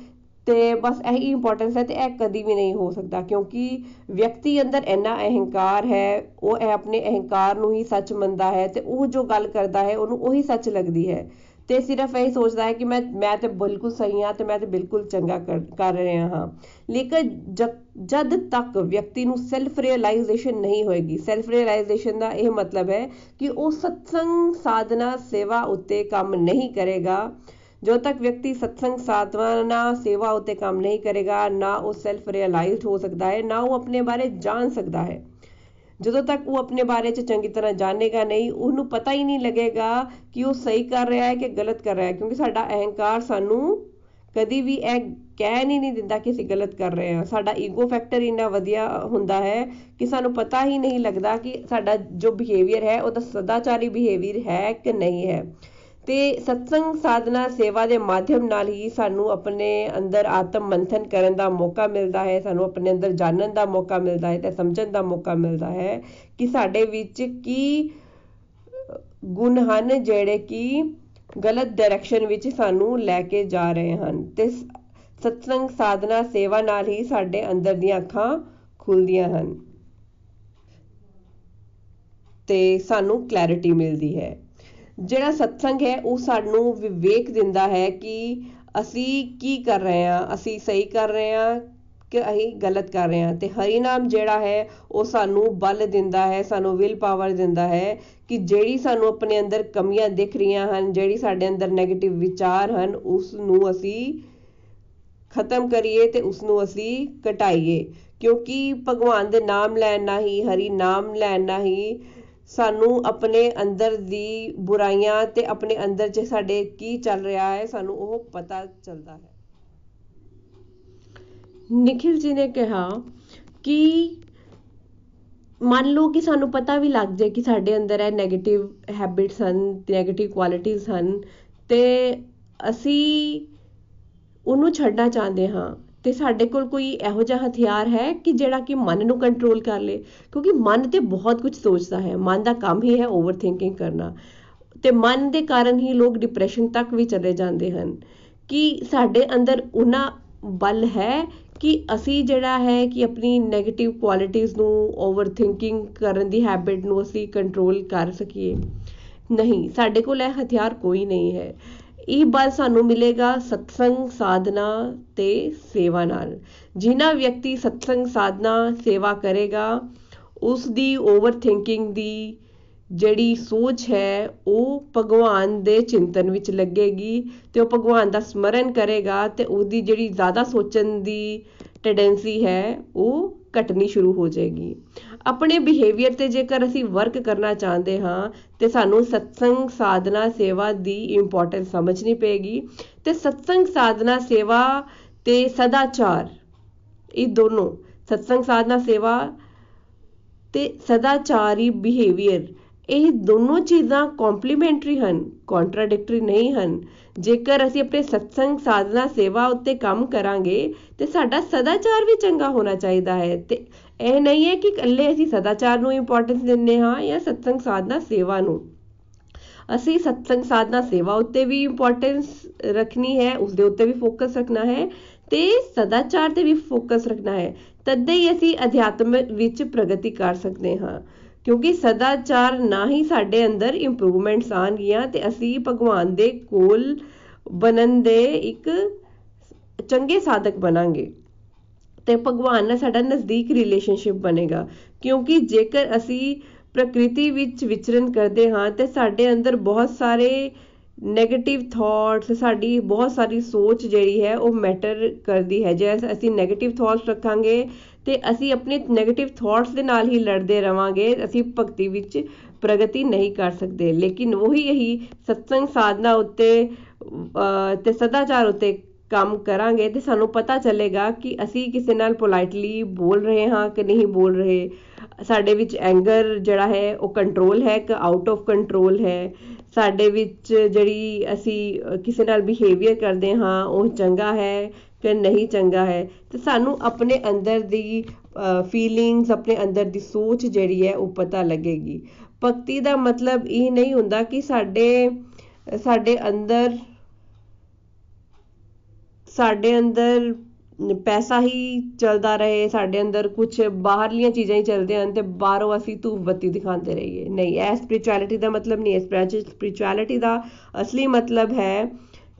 ਤੇ ਬਸ ਇਹੀ ਇੰਪੋਰਟੈਂਸ ਹੈ ਤੇ ਇਹ ਕਦੀ ਵੀ ਨਹੀਂ ਹੋ ਸਕਦਾ, ਕਿਉਂਕਿ ਵਿਅਕਤੀ ਅੰਦਰ ਇੰਨਾ ਅਹੰਕਾਰ ਹੈ, ਉਹ ਇਹ ਆਪਣੇ ਅਹੰਕਾਰ ਨੂੰ ਹੀ ਸੱਚ ਮੰਨਦਾ ਹੈ ਤੇ ਉਹ ਜੋ ਗੱਲ ਕਰਦਾ ਹੈ, ਉਹਨੂੰ ਉਹੀ ਸੱਚ ਲੱਗਦੀ ਹੈ। ਤੇ ਸਿਰਫ ਇਹ ਸੋਚਦਾ ਹੈ ਕਿ ਮੈਂ ਮੈਂ ਤੇ ਬਿਲਕੁਲ ਸਹੀ ਹਾਂ ਤੇ ਮੈਂ ਤੇ ਬਿਲਕੁਲ ਚੰਗਾ ਕਰ ਰਿਹਾ ਹਾਂ। ਲੇਕਿਨ ਜਦ ਤੱਕ ਵਿਅਕਤੀ ਨੂੰ ਸੈਲਫ ਰਿਅਲਾਈਜੇਸ਼ਨ ਨਹੀਂ ਹੋਏਗੀ ਸੈਲਫ ਰਿਅਲਾਈਜੇਸ਼ਨ ਦਾ ਇਹ ਮਤਲਬ ਹੈ ਕਿ ਉਹ ਸਤਸੰਗ ਸਾਧਨਾ ਸੇਵਾ ਉੱਤੇ ਕੰਮ ਨਹੀਂ ਕਰੇਗਾ। ਜਦੋਂ ਤੱਕ ਵਿਅਕਤੀ ਸਤਸੰਗ ਸਾਧਨਾ ਸੇਵਾ ਉੱਤੇ ਕੰਮ ਨਹੀਂ ਕਰੇਗਾ, ਨਾ ਉਹ ਸੈਲਫ ਰਿਅਲਾਈਜ਼ਡ ਹੋ ਸਕਦਾ ਹੈ, ਨਾ ਉਹ ਆਪਣੇ ਬਾਰੇ ਜਾਣ ਸਕਦਾ ਹੈ। ਜਦੋਂ ਤੱਕ ਉਹ ਆਪਣੇ ਬਾਰੇ 'ਚ ਚੰਗੀ ਤਰ੍ਹਾਂ ਜਾਣੇਗਾ ਨਹੀਂ, ਉਹਨੂੰ ਪਤਾ ਹੀ ਨਹੀਂ ਲੱਗੇਗਾ ਕਿ ਉਹ ਸਹੀ ਕਰ ਰਿਹਾ ਹੈ ਕਿ ਗਲਤ ਕਰ ਰਿਹਾ ਹੈ, ਕਿਉਂਕਿ ਸਾਡਾ ਅਹੰਕਾਰ ਸਾਨੂੰ ਕਦੀ ਵੀ ਇਹ ਕਹਿ ਨਹੀਂ ਨਹੀਂ ਦਿੰਦਾ ਕਿ ਅਸੀਂ ਗਲਤ ਕਰ ਰਹੇ ਹਾਂ। ਸਾਡਾ ਈਗੋ ਫੈਕਟਰ ਇੰਨਾ ਵਧੀਆ ਹੁੰਦਾ ਹੈ ਕਿ ਸਾਨੂੰ ਪਤਾ ਹੀ ਨਹੀਂ ਲੱਗਦਾ ਕਿ ਸਾਡਾ ਜੋ ਬਿਹੇਵੀਅਰ ਹੈ, ਉਹਦਾ ਸਦਾਚਾਰੀ ਬਿਹੇਵੀਅਰ ਹੈ ਕਿ ਨਹੀਂ ਹੈ। ਤੇ ਸਤਸੰਗ ਸਾਧਨਾ ਸੇਵਾ ਦੇ ਮਾਧਿਅਮ ਨਾਲ ਹੀ ਸਾਨੂੰ ਆਪਣੇ ਅੰਦਰ ਆਤਮ ਮੰਥਨ ਕਰਨ ਦਾ ਮੌਕਾ ਮਿਲਦਾ ਹੈ, ਸਾਨੂੰ ਆਪਣੇ ਅੰਦਰ ਜਾਣਨ ਦਾ ਮੌਕਾ ਮਿਲਦਾ ਹੈ ਤੇ ਸਮਝਣ ਦਾ ਮੌਕਾ ਮਿਲਦਾ ਹੈ ਕਿ ਸਾਡੇ ਵਿੱਚ ਕੀ ਗੁਣ ਹਨ ਜਿਹੜੇ ਕਿ ਗਲਤ ਡਾਇਰੈਕਸ਼ਨ ਵਿੱਚ ਸਾਨੂੰ ਲੈ ਕੇ ਜਾ ਰਹੇ ਹਨ ਤੇ ਸਤਸੰਗ ਸਾਧਨਾ ਸੇਵਾ ਨਾਲ ਹੀ ਸਾਡੇ ਅੰਦਰ ਦੀਆਂ ਅੱਖਾਂ ਖੁੱਲਦੀਆਂ ਹਨ ਤੇ ਸਾਨੂੰ ਕਲੈਰਿਟੀ ਮਿਲਦੀ ਹੈ। ਜਿਹੜਾ ਸਤਸੰਗ ਹੈ, ਉਹ ਸਾਨੂੰ ਵਿਵੇਕ ਦਿੰਦਾ ਹੈ ਕਿ ਅਸੀਂ ਕੀ ਕਰ ਰਹੇ ਹਾਂ, ਅਸੀਂ ਸਹੀ ਕਰ ਰਹੇ ਹਾਂ ਕਿ ਅਸੀਂ ਗਲਤ ਕਰ ਰਹੇ ਹਾਂ। ਤੇ ਹਰੀ ਨਾਮ ਜਿਹੜਾ ਹੈ, ਉਹ ਸਾਨੂੰ ਬਲ ਦਿੰਦਾ ਹੈ, ਸਾਨੂੰ ਵਿਲ ਪਾਵਰ ਦਿੰਦਾ ਹੈ ਕਿ ਜਿਹੜੀ ਸਾਨੂੰ ਆਪਣੇ ਅੰਦਰ ਕਮੀਆਂ ਦਿਖ ਰਹੀਆਂ ਹਨ, ਜਿਹੜੀ ਸਾਡੇ ਅੰਦਰ 네ਗੇਟਿਵ ਵਿਚਾਰ ਹਨ ਉਸ ਨੂੰ ਅਸੀਂ ਖਤਮ ਕਰੀਏ ਤੇ ਉਸ ਨੂੰ ਅਸੀਂ ਘਟਾਈਏ। ਕਿਉਂਕਿ ਭਗਵਾਨ ਦੇ ਨਾਮ ਲੈਣ ਨਾਲ ਹੀ ਹਰੀ ਨਾਮ ਲੈਣ ਨਾਲ ਹੀ ਸਾਨੂੰ ਆਪਣੇ ਅੰਦਰ ਦੀ ਬੁਰਾਈਆਂ ਤੇ ਆਪਣੇ ਅੰਦਰ 'ਚ ਸਾਡੇ ਕੀ ਚੱਲ ਰਿਹਾ ਹੈ, ਸਾਨੂੰ ਉਹ ਪਤਾ ਚੱਲਦਾ ਹੈ। ਨਿਖਿਲ ਜੀ ਨੇ ਕਿਹਾ ਕਿ ਮੰਨ ਲਓ ਕਿ ਸਾਨੂੰ ਪਤਾ ਵੀ ਲੱਗ ਜਾਏ ਕਿ ਸਾਡੇ ਅੰਦਰ ਇਹ 네ਗੇਟਿਵ ਹੈਬਿਟਸ ਹਨ 네ਗੇਟਿਵ ਕੁਆਲਿਟੀਆਂ ਹਨ, ਤੇ ਅਸੀਂ ਉਹਨੂੰ ਛੱਡਣਾ ਚਾਹੁੰਦੇ ਹਾਂ। ਤੇ ਸਾਡੇ ਕੋਲ ਕੋਈ ਇਹੋ ਜਿਹਾ ਹਥਿਆਰ ਹੈ ਕਿ ਜਿਹੜਾ ਕਿ ਮਨ ਨੂੰ ਕੰਟਰੋਲ ਕਰ ਲੇ? ਕਿਉਂਕਿ ਮਨ ਤੇ ਬਹੁਤ ਕੁਝ ਸੋਚਦਾ ਹੈ। ਮਨ ਦਾ ਕੰਮ ਹੀ ਹੈ ਓਵਰਥਿੰਕਿੰਗ ਕਰਨਾ। ਤੇ ਮਨ ਦੇ ਕਾਰਨ ਹੀ ਲੋਕ ਡਿਪਰੈਸ਼ਨ ਤੱਕ ਵੀ ਚਲੇ ਜਾਂਦੇ ਹਨ। ਕਿ ਸਾਡੇ ਅੰਦਰ ਉਹਨਾਂ ਬਲ ਹੈ ਕਿ ਅਸੀਂ ਜਿਹੜਾ ਹੈ ਕਿ ਆਪਣੀ 네ਗੇਟਿਵ ਕੁਆਲਿਟੀਆਂ ਨੂੰ ਓਵਰਥਿੰਕਿੰਗ ਕਰਨ ਦੀ ਹੈਬਿਟ ਨੂੰ ਅਸੀਂ ਕੰਟਰੋਲ ਕਰ ਸਕੀਏ। ਨਹੀਂ, ਸਾਡੇ ਕੋਲ ਇਹ ਹਥਿਆਰ ਕੋਈ ਨਹੀਂ ਹੈ। ਇਹ ਬਲ ਸਾਨੂੰ ਮਿਲੇਗਾ ਸਤਸੰਗ ਸਾਧਨਾ ਤੇ ਸੇਵਾ ਨਾਲ। ਜਿਨ੍ਹਾਂ ਵਿਅਕਤੀ ਸਤਸੰਗ ਸਾਧਨਾ, ਸੇਵਾ ਕਰੇਗਾ ਉਸ ਦੀ ਓਵਰਥਿੰਕਿੰਗ ਦੀ ਜਿਹੜੀ ਸੋਚ ਹੈ, ਉਹ ਭਗਵਾਨ ਦੇ ਚਿੰਤਨ ਵਿੱਚ ਲੱਗੇਗੀ ਤੇ ਉਹ ਭਗਵਾਨ ਦਾ ਸਮਰਨ ਕਰੇਗਾ ਤੇ ਉਹਦੀ ਜਿਹੜੀ ਜ਼ਿਆਦਾ ਸੋਚਣ ਦੀ ਟੈਂਡੈਂਸੀ ਹੈ, ਉਹ ਘਟਣੀ ਸ਼ੁਰੂ ਹੋ ਜਾਏਗੀ। ਆਪਣੇ ਬਿਹੇਵੀਅਰ ਤੇ ਜੇਕਰ ਅਸੀਂ ਵਰਕ ਕਰਨਾ ਚਾਹੁੰਦੇ ਹਾਂ, ਤੇ ਸਾਨੂੰ ਸਤਸੰਗ ਸਾਧਨਾ ਸੇਵਾ ਦੀ ਇੰਪੋਰਟੈਂਸ ਸਮਝਣੀ ਪਏਗੀ। ਤੇ ਸਤਸੰਗ ਸਾਧਨਾ ਸੇਵਾ ਤੇ ਸਦਾਚਾਰ, ਇਹ ਦੋਨੋਂ, ਸਤਸੰਗ ਸਾਧਨਾ ਸੇਵਾ ਤੇ ਸਦਾਚਾਰੀ ਬਿਹੇਵੀਅਰ ਇਹ ਦੋਨੋਂ ਚੀਜ਼ਾਂ ਕੰਪਲੀਮੈਂਟਰੀ ਹਨ ਕੰਟਰਾਡਿਕਟਰੀ ਨਹੀਂ ਹਨ। ਜੇਕਰ ਅਸੀਂ ਆਪਣੇ ਸਤਸੰਗ ਸਾਧਨਾ ਸੇਵਾ ਉੱਤੇ ਕੰਮ ਕਰਾਂਗੇ, ਤੇ ਸਾਡਾ ਸਦਾਚਾਰ ਵੀ ਚੰਗਾ ਹੋਣਾ ਚਾਹੀਦਾ ਹੈ। ਤੇ ਇਹ ਨਹੀਂ ਹੈ ਕਿ ਇਕੱਲੇ ਅਸੀਂ ਸਦਾਚਾਰ ਨੂੰ ਇੰਪੋਰਟੈਂਸ ਦਿੰਦੇ ਹਾਂ ਜਾਂ ਸਤਸੰਗ ਸਾਧਨਾ ਸੇਵਾ ਨੂੰ। ਅਸੀਂ ਸਤਸੰਗ ਸਾਧਨਾ ਸੇਵਾ ਉੱਤੇ ਵੀ ਇੰਪੋਰਟੈਂਸ ਰੱਖਣੀ ਹੈ ਉਸ ਦੇ ਉੱਤੇ ਵੀ ਫੋਕਸ ਰੱਖਣਾ ਹੈ ਤੇ ਸਦਾਚਾਰ ਤੇ ਵੀ ਫੋਕਸ ਰੱਖਣਾ ਹੈ। ਤਦ ਹੀ ਅਸੀਂ ਅਧਿਆਤਮ ਵਿੱਚ ਪ੍ਰਗਤੀ ਕਰ ਸਕਦੇ ਹਾਂ। ਕਿਉਂਕਿ ਸਦਾਚਾਰ ਨਾ ਹੀ ਸਾਡੇ ਅੰਦਰ ਇੰਪਰੂਵਮੈਂਟਸ ਆਣਗੀਆਂ ਤੇ ਅਸੀਂ ਭਗਵਾਨ ਦੇ ਕੋਲ ਬਣਨ ਦੇ ਇੱਕ ਚੰਗੇ ਸਾਧਕ ਬਣਾਂਗੇ। ਤੇ ਭਗਵਾਨ ਨਾਲ ਸਾਡਾ ਨਜ਼ਦੀਕ ਰਿਲੇਸ਼ਨਸ਼ਿਪ ਬਣੇਗਾ। ਕਿਉਂਕਿ ਜੇਕਰ ਅਸੀਂ ਪ੍ਰਕਿਰਤੀ ਵਿੱਚ ਵਿਚਰਨ ਕਰਦੇ ਹਾਂ ਤੇ ਸਾਡੇ ਅੰਦਰ ਬਹੁਤ ਸਾਰੇ 네ਗੇਟਿਵ ਥਾਟਸ ਸਾਡੀ ਬਹੁਤ ਸਾਰੀ ਸੋਚ ਜਿਹੜੀ ਹੈ ਉਹ ਮੈਟਰ ਕਰਦੀ ਹੈ। ਜੇ ਅਸੀਂ 네ਗੇਟਿਵ ਥਾਟਸ ਰੱਖਾਂਗੇ ਤੇ ਅਸੀਂ ਆਪਣੇ 네ਗੇਟਿਵ ਥਾਟਸ ਦੇ ਨਾਲ ਹੀ ਲੜਦੇ ਰਵਾਂਗੇ, ਅਸੀਂ ਭਗਤੀ ਵਿੱਚ ਪ੍ਰਗਤੀ ਨਹੀਂ ਕਰ ਸਕਦੇ। ਲੇਕਿਨ ਉਹੀ ਇਹੀ ਸਤਸੰਗ ਸਾਧਨਾ ਉੱਤੇ ਤੇ ਸਦਾਚਾਰ ਉੱਤੇ ਕੰਮ ਕਰਾਂਗੇ ਤੇ ਸਾਨੂੰ ਪਤਾ ਚੱਲੇਗਾ ਕਿ ਅਸੀਂ ਕਿਸੇ ਨਾਲ ਪੋਲਾਈਟਲੀ ਬੋਲ ਰਹੇ ਹਾਂ ਕਿ ਨਹੀਂ ਬੋਲ ਰਹੇ। ਸਾਡੇ ਵਿੱਚ ਐਂਗਰ ਜਿਹੜਾ ਹੈ, ਉਹ ਕੰਟਰੋਲ ਹੈ ਕਿ ਆਊਟ ਆਫ ਕੰਟਰੋਲ ਹੈ। ਸਾਡੇ ਵਿੱਚ ਜਿਹੜੀ ਅਸੀਂ ਕਿਸੇ ਨਾਲ ਬਿਹੇਵੀਅਰ ਕਰਦੇ ਹਾਂ, ਉਹ ਚੰਗਾ ਹੈ। ਕਿ ਨਹੀਂ ਚੰਗਾ ਹੈ, ਤੇ ਸਾਨੂੰ ਆਪਣੇ ਅੰਦਰ ਦੀ ਫੀਲਿੰਗਸ ਆਪਣੇ ਅੰਦਰ ਦੀ ਸੋਚ ਜਿਹੜੀ ਹੈ ਉਹ ਪਤਾ ਲੱਗੇਗੀ। ਭਗਤੀ ਦਾ ਮਤਲਬ ਇਹ ਨਹੀਂ ਹੁੰਦਾ ਕਿ ਸਾਡੇ ਸਾਡੇ ਅੰਦਰ ਸਾਡੇ ਅੰਦਰ ਪੈਸਾ ਹੀ ਚੱਲਦਾ ਰਹੇ, ਸਾਡੇ ਅੰਦਰ ਕੁਝ ਬਾਹਰਲੀਆਂ ਚੀਜ਼ਾਂ ਹੀ ਚੱਲਦੇ ਹਨ ਤੇ ਬਾਹਰੋਂ ਅਸੀਂ ਧੂਪ ਬੱਤੀ ਦਿਖਾਉਂਦੇ ਰਹੀਏ। ਨਹੀਂ, ਇਹ ਸਪਿਰਚੁਅਲਿਟੀ ਦਾ ਮਤਲਬ ਨਹੀਂ ਹੈ। ਸਪਿਰਚੁਅਲਿਟੀ ਦਾ ਅਸਲੀ ਮਤਲਬ ਹੈ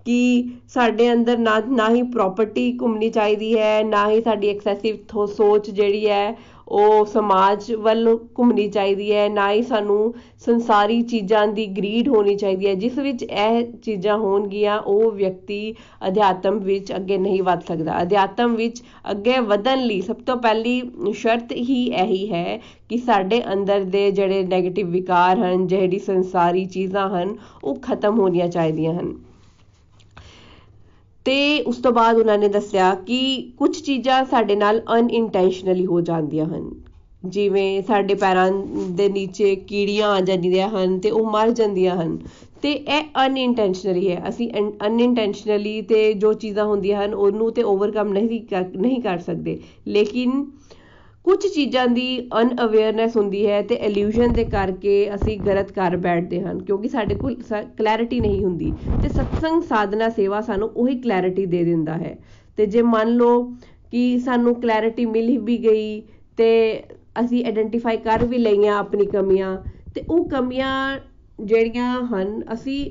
ਕਿ ਸਾਡੇ ਅੰਦਰ ਨਾ ਨਾ ਹੀ ਪ੍ਰਾਪਰਟੀ ਘੁੰਮਣੀ ਚਾਹੀਦੀ ਹੈ, ਨਾ ਹੀ ਸਾਡੀ ਐਕਸੈਸਿਵ ਸੋਚ ਜਿਹੜੀ ਹੈ, ਉਹ ਸਮਾਜ ਵੱਲ ਘੁੰਮਣੀ ਚਾਹੀਦੀ ਹੈ, ਨਾ ਹੀ ਸਾਨੂੰ ਸੰਸਾਰੀ ਚੀਜ਼ਾਂ ਦੀ ਗਰੀਡ ਹੋਣੀ ਚਾਹੀਦੀ ਹੈ। ਜਿਸ ਵਿੱਚ ਇਹ ਚੀਜ਼ਾਂ ਹੋਣਗੀਆਂ, ਉਹ ਵਿਅਕਤੀ ਅਧਿਆਤਮ ਵਿੱਚ ਅੱਗੇ ਨਹੀਂ ਵੱਧ ਸਕਦਾ। ਅਧਿਆਤਮ ਵਿੱਚ ਅੱਗੇ ਵਧਣ ਲਈ ਸਭ ਤੋਂ ਪਹਿਲੀ ਸ਼ਰਤ ਹੀ ਇਹੀ ਹੈ ਕਿ ਸਾਡੇ ਅੰਦਰ ਦੇ ਜਿਹੜੇ 네ਗੇਟਿਵ ਵਿਕਾਰ ਹਨ, ਜਿਹੜੀ ਸੰਸਾਰੀ ਚੀਜ਼ਾਂ ਹਨ, ਉਹ ਖਤਮ ਹੋਣੀਆਂ ਚਾਹੀਦੀਆਂ ਹਨ। ਤੇ ਉਸ ਤੋਂ ਬਾਅਦ ਉਹਨਾਂ ਨੇ ਦੱਸਿਆ ਕਿ ਕੁਝ ਚੀਜ਼ਾਂ ਸਾਡੇ ਨਾਲ ਅਨਇੰਟੈਂਸ਼ਨਲੀ ਹੋ ਜਾਂਦੀਆਂ ਹਨ। ਜਿਵੇਂ ਸਾਡੇ ਪੈਰਾਂ ਦੇ ਨੀਚੇ ਕੀੜੀਆਂ ਆ ਜਾਂਦੀਆਂ ਹਨ ਤੇ ਉਹ ਮਰ ਜਾਂਦੀਆਂ ਹਨ। ਤੇ ਇਹ ਅਨਇੰਟੈਂਸ਼ਨਲੀ ਹੈ। ਅਸੀਂ ਅਨਇੰਟੈਂਸ਼ਨਲੀ ਤੇ ਜੋ ਚੀਜ਼ਾਂ ਹੁੰਦੀਆਂ ਹਨ, ਉਹਨੂੰ ਤੇ ਓਵਰਕਮ ਨਹੀਂ ਨਹੀਂ ਕਰ ਸਕਦੇ। ਲੇਕਿਨ ਕੁਝ ਚੀਜ਼ਾਂ ਦੀ ਅਨਅਵੇਅਰਨੈਸ ਹੁੰਦੀ ਹੈ ਤੇ ਇਲੂਜਨ ਦੇ ਕਰਕੇ ਅਸੀਂ ਗਲਤ ਕਰ ਬੈਠਦੇ ਹਨ ਕਿਉਂਕਿ ਸਾਡੇ ਕੋਲ ਕਲੈਰਿਟੀ ਨਹੀਂ ਹੁੰਦੀ ਤੇ ਸਤਸੰਗ ਸਾਧਨਾ ਸੇਵਾ ਸਾਨੂੰ ਉਹੀ ਕਲੈਰਿਟੀ ਦੇ ਦਿੰਦਾ ਹੈ। ਤੇ ਜੇ ਮੰਨ ਲਓ ਕਿ ਸਾਨੂੰ ਕਲੈਰਿਟੀ ਮਿਲ ਵੀ ਗਈ ਤੇ ਅਸੀਂ ਆਇਡੈਂਟੀਫਾਈ ਕਰ ਵੀ ਲਈਆਂ ਆਪਣੀ ਕਮੀਆਂ ਤੇ ਉਹ ਕਮੀਆਂ ਜਿਹੜੀਆਂ ਹਨ, ਅਸੀਂ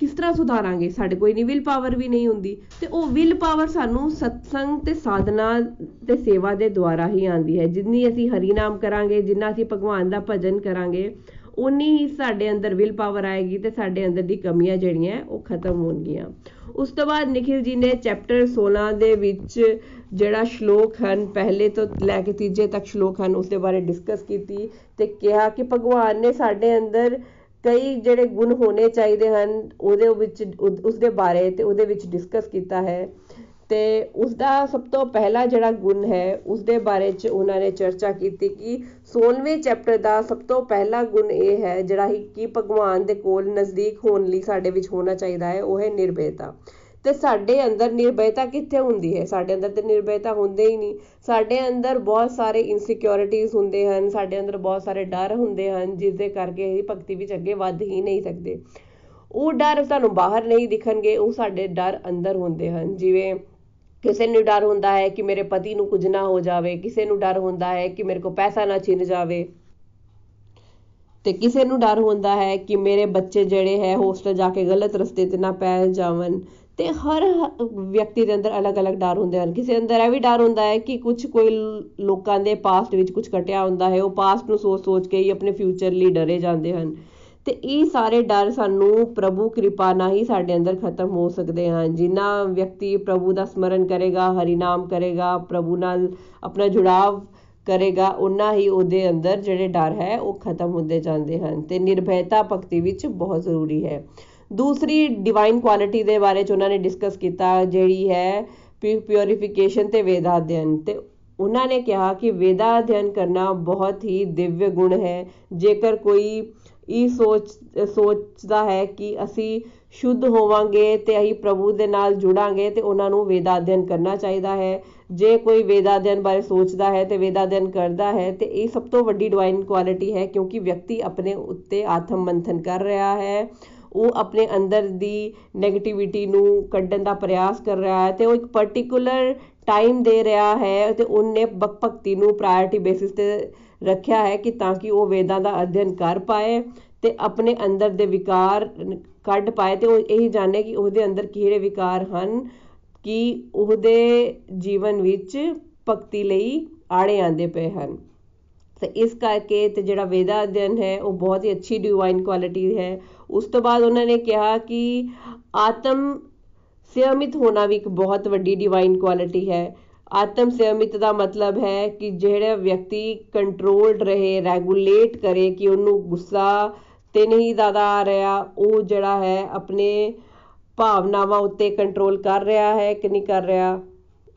ਕਿਸ ਤਰ੍ਹਾਂ ਸੁਧਾਰਾਂਗੇ? ਸਾਡੇ ਕੋਈ ਨਹੀਂ ਵਿਲ ਪਾਵਰ ਵੀ ਨਹੀਂ ਹੁੰਦੀ। ਤੇ ਉਹ ਵਿਲ ਪਾਵਰ ਸਾਨੂੰ ਸਤਸੰਗ ਤੇ ਸਾਧਨਾ ਤੇ ਸੇਵਾ ਦੇ ਦੁਆਰਾ ਹੀ ਆਉਂਦੀ ਹੈ। ਜਿੰਨੀ ਅਸੀਂ ਹਰੀ ਨਾਮ ਕਰਾਂਗੇ, ਜਿੰਨਾ ਅਸੀਂ ਭਗਵਾਨ ਦਾ ਭਜਨ ਕਰਾਂਗੇ ਉਨੀ ਹੀ ਸਾਡੇ ਅੰਦਰ ਵਿਲ ਪਾਵਰ ਆਏਗੀ ਤੇ ਸਾਡੇ ਅੰਦਰ ਦੀ ਕਮੀਆਂ ਜਿਹੜੀਆਂ ਉਹ ਖਤਮ ਹੋਣਗੀਆਂ। ਉਸ ਤੋਂ ਬਾਅਦ ਨikhil ji ਨੇ ਚੈਪਟਰ 16 ਦੇ ਵਿੱਚ ਜਿਹੜਾ ਸ਼ਲੋਕ ਹਨ, ਪਹਿਲੇ ਤੋਂ ਲੈ ਕੇ ਤੀਜੇ ਤੱਕ ਸ਼ਲੋਕ ਹਨ, ਉਸ ਦੇ ਬਾਰੇ ਡਿਸਕਸ ਕੀਤੀ ਤੇ ਕਿਹਾ ਕਿ ਭਗਵਾਨ ਨੇ ਸਾਡੇ ਅੰਦਰ ਕਈ ਜਿਹੜੇ ਗੁਣ ਹੋਣੇ ਚਾਹੀਦੇ ਹਨ, ਉਹਦੇ ਵਿੱਚ ਉਸ ਦੇ ਬਾਰੇ ਤੇ ਉਹਦੇ ਵਿੱਚ ਡਿਸਕਸ ਕੀਤਾ ਹੈ। ਤੇ ਉਸ ਦਾ ਸਭ ਤੋਂ ਪਹਿਲਾ ਜਿਹੜਾ ਗੁਣ ਹੈ ਉਸ ਦੇ ਬਾਰੇ ਚ ਉਹਨਾਂ ਨੇ ਚਰਚਾ ਕੀਤੀ ਕਿ 16ਵੇਂ ਚੈਪਟਰ ਦਾ ਸਭ ਤੋਂ ਪਹਿਲਾ ਗੁਣ ਇਹ ਹੈ, ਜਿਹੜਾ ਹੀ ਕਿ ਭਗਵਾਨ ਦੇ ਕੋਲ ਨਜ਼ਦੀਕ ਹੋਣ ਲਈ ਸਾਡੇ ਵਿੱਚ ਹੋਣਾ ਚਾਹੀਦਾ ਹੈ, ਉਹ ਹੈ ਨਿਰਭੈਤਾ। ਤੇ ਸਾਡੇ ਅੰਦਰ ਨਿਰਭੈਤਾ ਕਿੱਥੇ ਹੁੰਦੀ ਹੈ? ਸਾਡੇ ਅੰਦਰ ਤੇ ਨਿਰਭੈਤਾ ਹੁੰਦੇ ਹੀ ਨਹੀਂ। ਸਾਡੇ ਅੰਦਰ ਬਹੁਤ ਸਾਰੇ ਇਨਸਿਕਿਉਰਿਟੀਜ਼ ਹੁੰਦੇ ਹਨ, ਸਾਡੇ ਅੰਦਰ ਬਹੁਤ ਸਾਰੇ ਡਰ ਹੁੰਦੇ ਹਨ ਜਿਸ ਦੇ ਕਰਕੇ ਅਸੀਂ ਭਗਤੀ ਵਿੱਚ ਅੱਗੇ ਵੱਧ ਹੀ ਨਹੀਂ ਸਕਦੇ। ਉਹ ਡਰ ਤੁਹਾਨੂੰ ਬਾਹਰ ਨਹੀਂ ਦਿਖਣਗੇ, ਉਹ ਸਾਡੇ ਡਰ ਅੰਦਰ ਹੁੰਦੇ ਹਨ। ਜਿਵੇਂ ਕਿਸੇ ਨੂੰ ਡਰ ਹੁੰਦਾ ਹੈ ਕਿ ਮੇਰੇ ਪਤੀ ਨੂੰ ਕੁਝ ਨਾ ਹੋ ਜਾਵੇ, ਕਿਸੇ ਨੂੰ ਡਰ ਹੁੰਦਾ ਹੈ ਕਿ ਮੇਰੇ ਕੋ ਪੈਸਾ ਨਾ ਛਿਨ ਜਾਵੇ, ਤੇ ਕਿਸੇ ਨੂੰ ਡਰ ਹੁੰਦਾ ਹੈ ਕਿ ਮੇਰੇ ਬੱਚੇ ਜਿਹੜੇ ਹੈ ਹੋਸਟਲ ਜਾ ਕੇ ਗਲਤ ਰਸਤੇ ਤੇ ਨਾ ਪੈ ਜਾਵਣ। ਤੇ ਹਰ ਵਿਅਕਤੀ ਦੇ ਅੰਦਰ ਅਲੱਗ-ਅਲੱਗ ਡਰ ਹੁੰਦੇ ਹਨ। ਕਿਸੇ ਅੰਦਰ ਇਹ ਵੀ ਡਰ ਹੁੰਦਾ ਹੈ ਕਿ ਕੁਝ ਕੋਈ ਲੋਕਾਂ ਦੇ ਪਾਸਟ ਵਿੱਚ ਕੁਝ ਘਟਿਆ ਹੁੰਦਾ ਹੈ, ਉਹ ਪਾਸਟ ਨੂੰ ਸੋਚ-ਸੋਚ ਕੇ ਹੀ ਆਪਣੇ ਫਿਊਚਰ ਲਈ ਡਰੇ ਜਾਂਦੇ ਹਨ। ਤੇ ਇਹ ਸਾਰੇ ਡਰ ਸਾਨੂੰ ਪ੍ਰਭੂ ਕਿਰਪਾ ਨਾਲ ਹੀ ਸਾਡੇ ਅੰਦਰ ਖਤਮ ਹੋ ਸਕਦੇ ਹਨ। ਜਿੰਨਾ ਵਿਅਕਤੀ ਪ੍ਰਭੂ ਦਾ ਸਮਰਨ ਕਰੇਗਾ ਹਰੀ ਨਾਮ ਕਰੇਗਾ, ਪ੍ਰਭੂ ਨਾਲ ਆਪਣਾ ਜੁੜਾਵ ਕਰੇਗਾ ਉਨਾ ਹੀ ਉਹਦੇ ਅੰਦਰ ਜਿਹੜੇ ਡਰ ਹੈ, ਉਹ ਖਤਮ ਹੁੰਦੇ ਜਾਂਦੇ ਹਨ। ਤੇ ਨਿਰਭੈਤਾ ਭਗਤੀ ਵਿੱਚ ਬਹੁਤ ਜ਼ਰੂਰੀ ਹੈ। ਦੂਸਰੀ ਡਿਵਾਈਨ ਕੁਆਲਿਟੀ ਦੇ ਬਾਰੇ ਚ ਉਹਨਾਂ ਨੇ ਡਿਸਕਸ ਕੀਤਾ, ਜਿਹੜੀ ਹੈ ਪਿਉਰੀਫਿਕੇਸ਼ਨ ਤੇ ਵੇਦਾ ਅਧਿਐਨ। ਤੇ ਉਹਨਾਂ ਨੇ ਕਿਹਾ ਕਿ ਵੇਦਾ ਅਧਿਐਨ ਕਰਨਾ ਬਹੁਤ ਹੀ ਦਿਵਯ ਗੁਣ ਹੈ। ਜੇਕਰ ਕੋਈ ਇਹ ਸੋਚ, ਸੋਚਦਾ ਹੈ ਕਿ ਅਸੀਂ ਸ਼ੁੱਧ ਹੋਵਾਂਗੇ ਤੇ ਅਸੀਂ ਪ੍ਰਭੂ ਦੇ ਨਾਲ ਜੁੜਾਂਗੇ ਤੇ ਉਹਨਾਂ ਨੂੰ ਵੇਦਾ ਅਧਿਐਨ ਕਰਨਾ ਚਾਹੀਦਾ ਹੈ। ਜੇ ਕੋਈ ਵੇਦਾ ਅਧਿਐਨ ਬਾਰੇ ਸੋਚਦਾ ਹੈ ਤੇ ਵੇਦਾ ਅਧਿਐਨ ਕਰਦਾ ਹੈ ਤੇ ਇਹ ਸਭ ਤੋਂ ਵੱਡੀ ਡਿਵਾਈਨ ਕੁਆਲਿਟੀ ਹੈ ਕਿਉਂਕਿ ਵਿਅਕਤੀ ਆਪਣੇ ਉੱਤੇ ਆਤਮ ਮੰਥਨ ਕਰ ਰਿਹਾ ਹੈ। ਉਹ ਆਪਣੇ ਅੰਦਰ ਦੀ 네ਗੇਟਿਵਿਟੀ ਨੂੰ ਕੱਢਣ ਦਾ ਪ੍ਰਯਾਸ ਕਰ ਰਿਹਾ ਹੈ ਤੇ ਉਹ ਇੱਕ ਪਾਰਟਿਕੂਲਰ ਟਾਈਮ ਦੇ ਰਿਹਾ ਹੈ ਤੇ ਉਹਨੇ ਭਗਤੀ ਨੂੰ ਪ੍ਰਾਇੋਰਟੀ ਬੇਸਿਸ ਤੇ ਰੱਖਿਆ ਹੈ ਕਿ ਤਾਂ ਕਿ ਉਹ ਵੇਦਾਂ ਦਾ ਅਧਿਐਨ ਕਰ ਪਾਏ ਤੇ ਆਪਣੇ ਅੰਦਰ ਦੇ ਵਿਕਾਰ ਕੱਢ ਪਾਏ ਤੇ ਉਹ ਇਹੀ ਜਾਣੇ ਕਿ ਉਹਦੇ ਅੰਦਰ ਕਿਹੜੇ ਵਿਕਾਰ ਹਨ ਕਿ ਉਹਦੇ ਜੀਵਨ ਵਿੱਚ ਭਗਤੀ ਲਈ ਆੜੇ ਆਂਦੇ ਪਏ ਹਨ। ਤੇ ਇਸ ਕਰਕੇ ਤੇ ਜਿਹੜਾ ਵੇਦਾ ਅਧਿਐਨ ਹੈ ਉਹ ਬਹੁਤ ਹੀ ਅੱਛੀ ਡਿਵਾਈਨ ਕੁਆਲਿਟੀ ਹੈ। ਉਸ ਤੋਂ ਬਾਅਦ ਉਹਨਾਂ ਨੇ ਕਿਹਾ ਕਿ ਆਤਮ ਸੰਯਮਿਤ ਹੋਣਾ ਵੀ ਇੱਕ ਬਹੁਤ ਵੱਡੀ ਡਿਵਾਈਨ ਕੁਆਲਿਟੀ ਹੈ। ਆਤਮ ਸੰਯਮਿਤ ਦਾ ਮਤਲਬ ਹੈ ਕਿ ਜਿਹੜਾ ਵਿਅਕਤੀ ਕੰਟਰੋਲਡ ਰਹੇ ਰੈਗੂਲੇਟ ਕਰੇ ਕਿ ਉਹਨੂੰ ਗੁੱਸਾ ਤੇ ਨਹੀਂ ਜ਼ਿਆਦਾ ਆ ਰਿਹਾ, ਉਹ ਜਿਹੜਾ ਹੈ ਆਪਣੇ ਭਾਵਨਾਵਾਂ ਉੱਤੇ ਕੰਟਰੋਲ ਕਰ ਰਿਹਾ ਹੈ ਕਿ ਨਹੀਂ ਕਰ ਰਿਹਾ।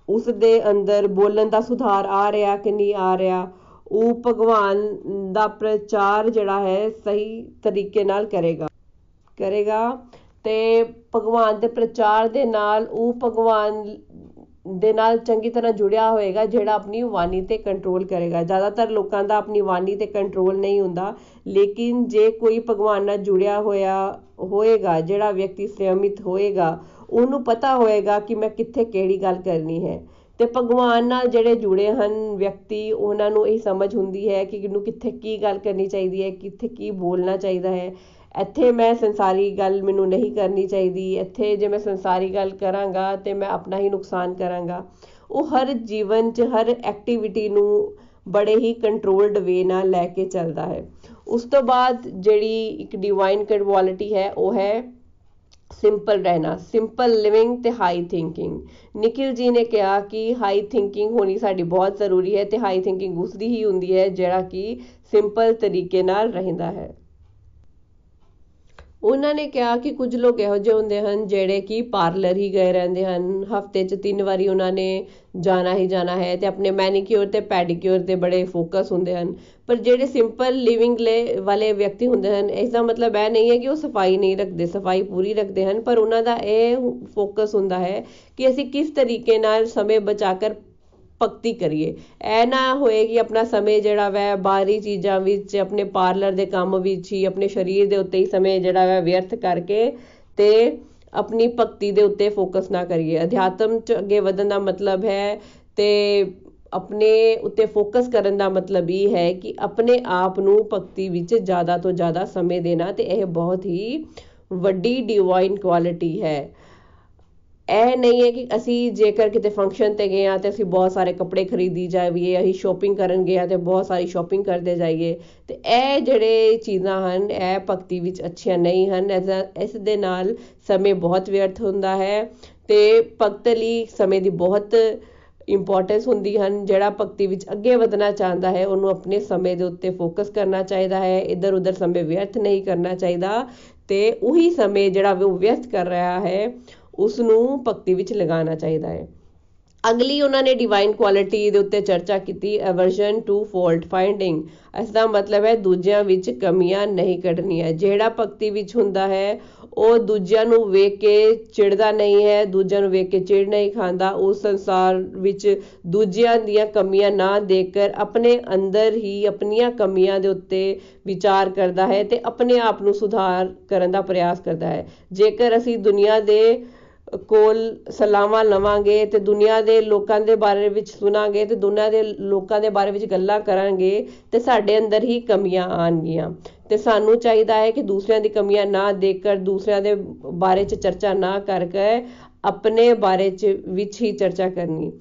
ਉਸ ਦੇ ਅੰਦਰ ਬੋਲਣ ਦਾ ਸੁਧਾਰ ਆ ਰਿਹਾ ਕਿ ਨਹੀਂ ਆ ਰਿਹਾ, ਉਹ ਭਗਵਾਨ ਦਾ ਪ੍ਰਚਾਰ ਜਿਹੜਾ ਹੈ ਸਹੀ ਤਰੀਕੇ ਨਾਲ ਕਰੇਗਾ। ਕਰੇਗਾ ਤੇ ਭਗਵਾਨ ਦੇ ਪ੍ਰਚਾਰ ਦੇ ਨਾਲ ਉਹ ਭਗਵਾਨ ਦੇ ਨਾਲ ਚੰਗੀ ਤਰ੍ਹਾਂ ਜੁੜਿਆ ਹੋਏਗਾ, ਜਿਹੜਾ ਆਪਣੀ ਵਾਣੀ ਤੇ ਕੰਟਰੋਲ ਕਰੇਗਾ। ਜ਼ਿਆਦਾਤਰ ਲੋਕਾਂ ਦਾ ਆਪਣੀ ਵਾਣੀ ਤੇ ਕੰਟਰੋਲ ਨਹੀਂ ਹੁੰਦਾ, ਲੇਕਿਨ ਜੇ ਕੋਈ ਭਗਵਾਨ ਨਾਲ ਜੁੜਿਆ ਹੋਇਆ ਹੋਏਗਾ, ਜਿਹੜਾ ਵਿਅਕਤੀ ਸੰਯਮਿਤ ਹੋਏਗਾ, ਉਹਨੂੰ ਪਤਾ ਹੋਏਗਾ ਕਿ ਮੈਂ ਕਿੱਥੇ ਕਿਹੜੀ ਗੱਲ ਕਰਨੀ ਹੈ। ਤੇ ਭਗਵਾਨ ਨਾਲ ਜਿਹੜੇ ਜੁੜੇ ਹਨ ਵਿਅਕਤੀ, ਉਹਨਾਂ ਨੂੰ ਇਹ ਸਮਝ ਹੁੰਦੀ ਹੈ ਕਿ ਕਿਨੂੰ ਕਿੱਥੇ ਕੀ ਗੱਲ ਕਰਨੀ ਚਾਹੀਦੀ ਹੈ, ਕਿੱਥੇ ਕੀ ਬੋਲਣਾ ਚਾਹੀਦਾ ਹੈ। ਇੱਥੇ ਮੈਂ ਸੰਸਾਰੀ ਗੱਲ ਮੈਨੂੰ ਨਹੀਂ ਕਰਨੀ ਚਾਹੀਦੀ, ਇੱਥੇ ਜੇ ਮੈਂ ਸੰਸਾਰੀ ਗੱਲ ਕਰਾਂਗਾ ਤੇ ਮੈਂ ਆਪਣਾ ਹੀ ਨੁਕਸਾਨ ਕਰਾਂਗਾ। ਉਹ ਹਰ ਜੀਵਨ 'ਚ, ਹਰ ਐਕਟੀਵਿਟੀ ਨੂੰ ਬੜੇ ਹੀ ਕੰਟਰੋਲਡ ਵੇ ਨਾਲ ਲੈ ਕੇ ਚੱਲਦਾ ਹੈ। ਉਸ ਤੋਂ ਬਾਅਦ ਜਿਹੜੀ ਇੱਕ ਡਿਵਾਈਨ ਕੁਆਲਿਟੀ ਹੈ, ਉਹ ਹੈ ਸਿੰਪਲ ਰਹਿਣਾ ਸਿੰਪਲ ਲਿਵਿੰਗ ਤੇ ਹਾਈ ਥਿੰਕਿੰਗ ਨikhil ji ਨੇ ਕਿਹਾ ਕਿ ਹਾਈ ਥਿੰਕਿੰਗ ਹੋਣੀ ਸਾਡੀ ਬਹੁਤ ਜ਼ਰੂਰੀ ਹੈ ਤੇ ਹਾਈ ਥਿੰਕਿੰਗ ਉਸ ਦੀ ਹੀ ਹੁੰਦੀ ਹੈ, ਜਿਹੜਾ ਕਿ ਸਿੰਪਲ ਤਰੀਕੇ ਨਾਲ ਰਹਿੰਦਾ ਹੈ। ਉਹਨਾਂ ਨੇ ਕਿਹਾ ਕਿ ਕੁਝ ਲੋਕ ਇਹੋ ਜਿਹੇ ਹੁੰਦੇ ਹਨ ਜਿਹੜੇ ਕਿ ਪਾਰਲਰ ਹੀ ਗਏ ਰਹਿੰਦੇ ਹਨ। ਹਫ਼ਤੇ 'ਚ ਤਿੰਨ ਵਾਰੀ ਉਹਨਾਂ ਨੇ ਜਾਣਾ ਹੀ ਜਾਣਾ ਹੈ ਤੇ ਆਪਣੇ ਮੈਨੀਕਿਉਰ ਤੇ ਪੈਡੀਕਿਉਰ ਤੇ ਬੜੇ ਫੋਕਸ ਹੁੰਦੇ ਹਨ। ਪਰ ਜਿਹੜੇ ਸਿੰਪਲ ਲਿਵਿੰਗ ਵਾਲੇ ਵਿਅਕਤੀ ਹੁੰਦੇ ਹਨ ਇਸ ਦਾ ਮਤਲਬ ਇਹ ਨਹੀਂ ਹੈ ਕਿ ਉਹ ਸਫ਼ਾਈ ਨਹੀਂ ਰੱਖਦੇ, ਸਫ਼ਾਈ ਪੂਰੀ ਰੱਖਦੇ ਹਨ, ਪਰ ਉਹਨਾਂ ਦਾ ਇਹ ਫੋਕਸ ਹੁੰਦਾ ਹੈ ਕਿ ਅਸੀਂ ਕਿਸ ਤਰੀਕੇ ਨਾਲ ਸਮੇਂ ਬਚਾ ਕਰ ਭਗਤੀ ਕਰੀਏ। ਐ ਨਾ ਹੋਏ ਕਿ ਆਪਣਾ ਸਮੇਂ ਜਿਹੜਾ ਵੈ, ਬਾਹਰੀ ਚੀਜ਼ਾਂ ਵਿੱਚ, ਆਪਣੇ ਪਾਰਲਰ ਦੇ ਕੰਮ ਵਿੱਚ ਹੀ, ਆਪਣੇ ਸਰੀਰ ਦੇ ਉੱਤੇ ਹੀ ਸਮੇਂ ਜਿਹੜਾ ਵੈ ਵਿਅਰਥ ਕਰਕੇ ਤੇ ਆਪਣੀ ਭਗਤੀ ਦੇ ਉੱਤੇ ਫੋਕਸ ਨਾ ਕਰੀਏ। ਅਧਿਆਤਮ ਚ ਅੱਗੇ ਵਧਣ ਦਾ ਮਤਲਬ ਹੈ ਤੇ ਆਪਣੇ ਉੱਤੇ ਫੋਕਸ ਕਰਨ ਦਾ ਮਤਲਬ ਇਹ ਹੈ ਕਿ ਆਪਣੇ ਆਪ ਨੂੰ ਭਗਤੀ ਵਿੱਚ ਜ਼ਿਆਦਾ ਤੋਂ ਜ਼ਿਆਦਾ ਸਮੇਂ ਦੇਣਾ ਤੇ ਇਹ ਬਹੁਤ ਹੀ ਵੱਡੀ ਡਿਵਾਈਨ ਕੁਆਲਿਟੀ ਹੈ। ਇਹ ਨਹੀਂ ਹੈ ਕਿ ਅਸੀਂ ਜੇਕਰ ਕਿਤੇ ਫੰਕਸ਼ਨ ਤੇ ਗਏ ਆ ਤੇ ਅਸੀਂ ਬਹੁਤ ਸਾਰੇ ਕੱਪੜੇ ਖਰੀਦੀ ਜਾਈਏ, ਅਸੀਂ ਸ਼ਾਪਿੰਗ ਕਰਨ ਗਏ ਆ ਤੇ ਬਹੁਤ ਸਾਰੀ ਸ਼ਾਪਿੰਗ ਕਰਦੇ ਜਾਈਏ, ਤੇ ਇਹ ਜਿਹੜੇ ਚੀਜ਼ਾਂ ਹਨ, ਇਹ ਭਗਤੀ ਵਿੱਚ ਅੱਛੀਆਂ ਨਹੀਂ ਹਨ। ਇਸ ਦੇ ਨਾਲ ਸਮੇਂ ਬਹੁਤ ਵਿਅਰਥ ਹੁੰਦਾ ਹੈ ਤੇ ਭਗਤ ਲਈ ਸਮੇਂ ਦੀ ਬਹੁਤ ਇੰਪੋਰਟੈਂਸ ਹੁੰਦੀ ਹਨ। ਜਿਹੜਾ ਭਗਤੀ ਵਿੱਚ ਅੱਗੇ ਵਧਣਾ ਚਾਹੁੰਦਾ ਹੈ, ਉਹਨੂੰ ਆਪਣੇ ਸਮੇਂ ਦੇ ਉੱਤੇ ਫੋਕਸ ਕਰਨਾ ਚਾਹੀਦਾ ਹੈ। ਇੱਧਰ ਉੱਧਰ ਸਮੇਂ ਵਿਅਰਥ ਨਹੀਂ ਕਰਨਾ ਚਾਹੀਦਾ ਤੇ ਉਹੀ ਸਮੇਂ ਜਿਹੜਾ ਉਹ ਵਿਅਰਥ ਕਰ ਰਿਹਾ ਹੈ ਉਸ ਨੂੰ ਭਗਤੀ ਵਿੱਚ ਲਗਾਉਣਾ ਚਾਹੀਦਾ ਹੈ। ਅਗਲੀ ਉਹਨਾਂ ਨੇ ਡਿਵਾਈਨ ਕੁਆਲਿਟੀ ਦੇ ਉੱਤੇ ਚਰਚਾ ਕੀਤੀ ਅਵਰਜਨ ਟੂ ਫਾਲਟ ਫਾਈਂਡਿੰਗ ਇਸ ਦਾ ਮਤਲਬ ਹੈ ਦੂਜਿਆਂ ਵਿੱਚ ਕਮੀਆਂ ਨਹੀਂ ਕੱਢਣੀਆਂ। ਜਿਹੜਾ ਭਗਤੀ ਵਿੱਚ ਹੁੰਦਾ ਹੈ, ਉਹ ਦੂਜਿਆਂ ਨੂੰ ਵੇਖ ਕੇ ਚਿੜਦਾ ਨਹੀਂ ਹੈ, ਦੂਜਿਆਂ ਨੂੰ ਵੇਖ ਕੇ ਚਿੜ ਨਹੀਂ ਖਾਂਦਾ। ਉਸ ਸੰਸਾਰ ਵਿੱਚ ਦੂਜਿਆਂ ਦੀਆਂ ਕਮੀਆਂ ਨਾ ਦੇਖकर ਆਪਣੇ ਅੰਦਰ ਹੀ ਆਪਣੀਆਂ ਕਮੀਆਂ ਦੇ ਉੱਤੇ ਵਿਚਾਰ ਕਰਦਾ ਹੈ ਤੇ ਆਪਣੇ ਆਪ ਨੂੰ ਸੁਧਾਰ ਕਰਨ ਦਾ ਪ੍ਰਯਾਸ ਕਰਦਾ ਹੈ। ਜੇਕਰ ਅਸੀਂ ਦੁਨੀਆ ਦੇ ਕੋਲ ਸਲਾਹਾਂ ਲਵਾਂਗੇ ਤੇ ਦੁਨੀਆ ਦੇ ਲੋਕਾਂ ਦੇ ਬਾਰੇ ਵਿੱਚ ਸੁਣਾਂਗੇ ਤੇ ਦੁਨੀਆ ਦੇ ਲੋਕਾਂ ਦੇ ਬਾਰੇ ਵਿੱਚ ਗੱਲਾਂ ਕਰਾਂਗੇ ਤੇ ਸਾਡੇ ਅੰਦਰ ਹੀ ਕਮੀਆਂ ਆਣਗੀਆਂ ਤੇ ਸਾਨੂੰ ਚਾਹੀਦਾ ਹੈ ਕਿ ਦੂਸਰਿਆਂ ਦੀ ਕਮੀਆਂ ਨਾ ਦੇਖकर ਦੂਸਰਿਆਂ ਦੇ ਬਾਰੇ 'ਚ ਚਰਚਾ ਨਾ ਕਰਕੇ ਆਪਣੇ ਬਾਰੇ 'ਚ ਵਿੱਚ ਹੀ ਚਰਚਾ ਕਰਨੀ।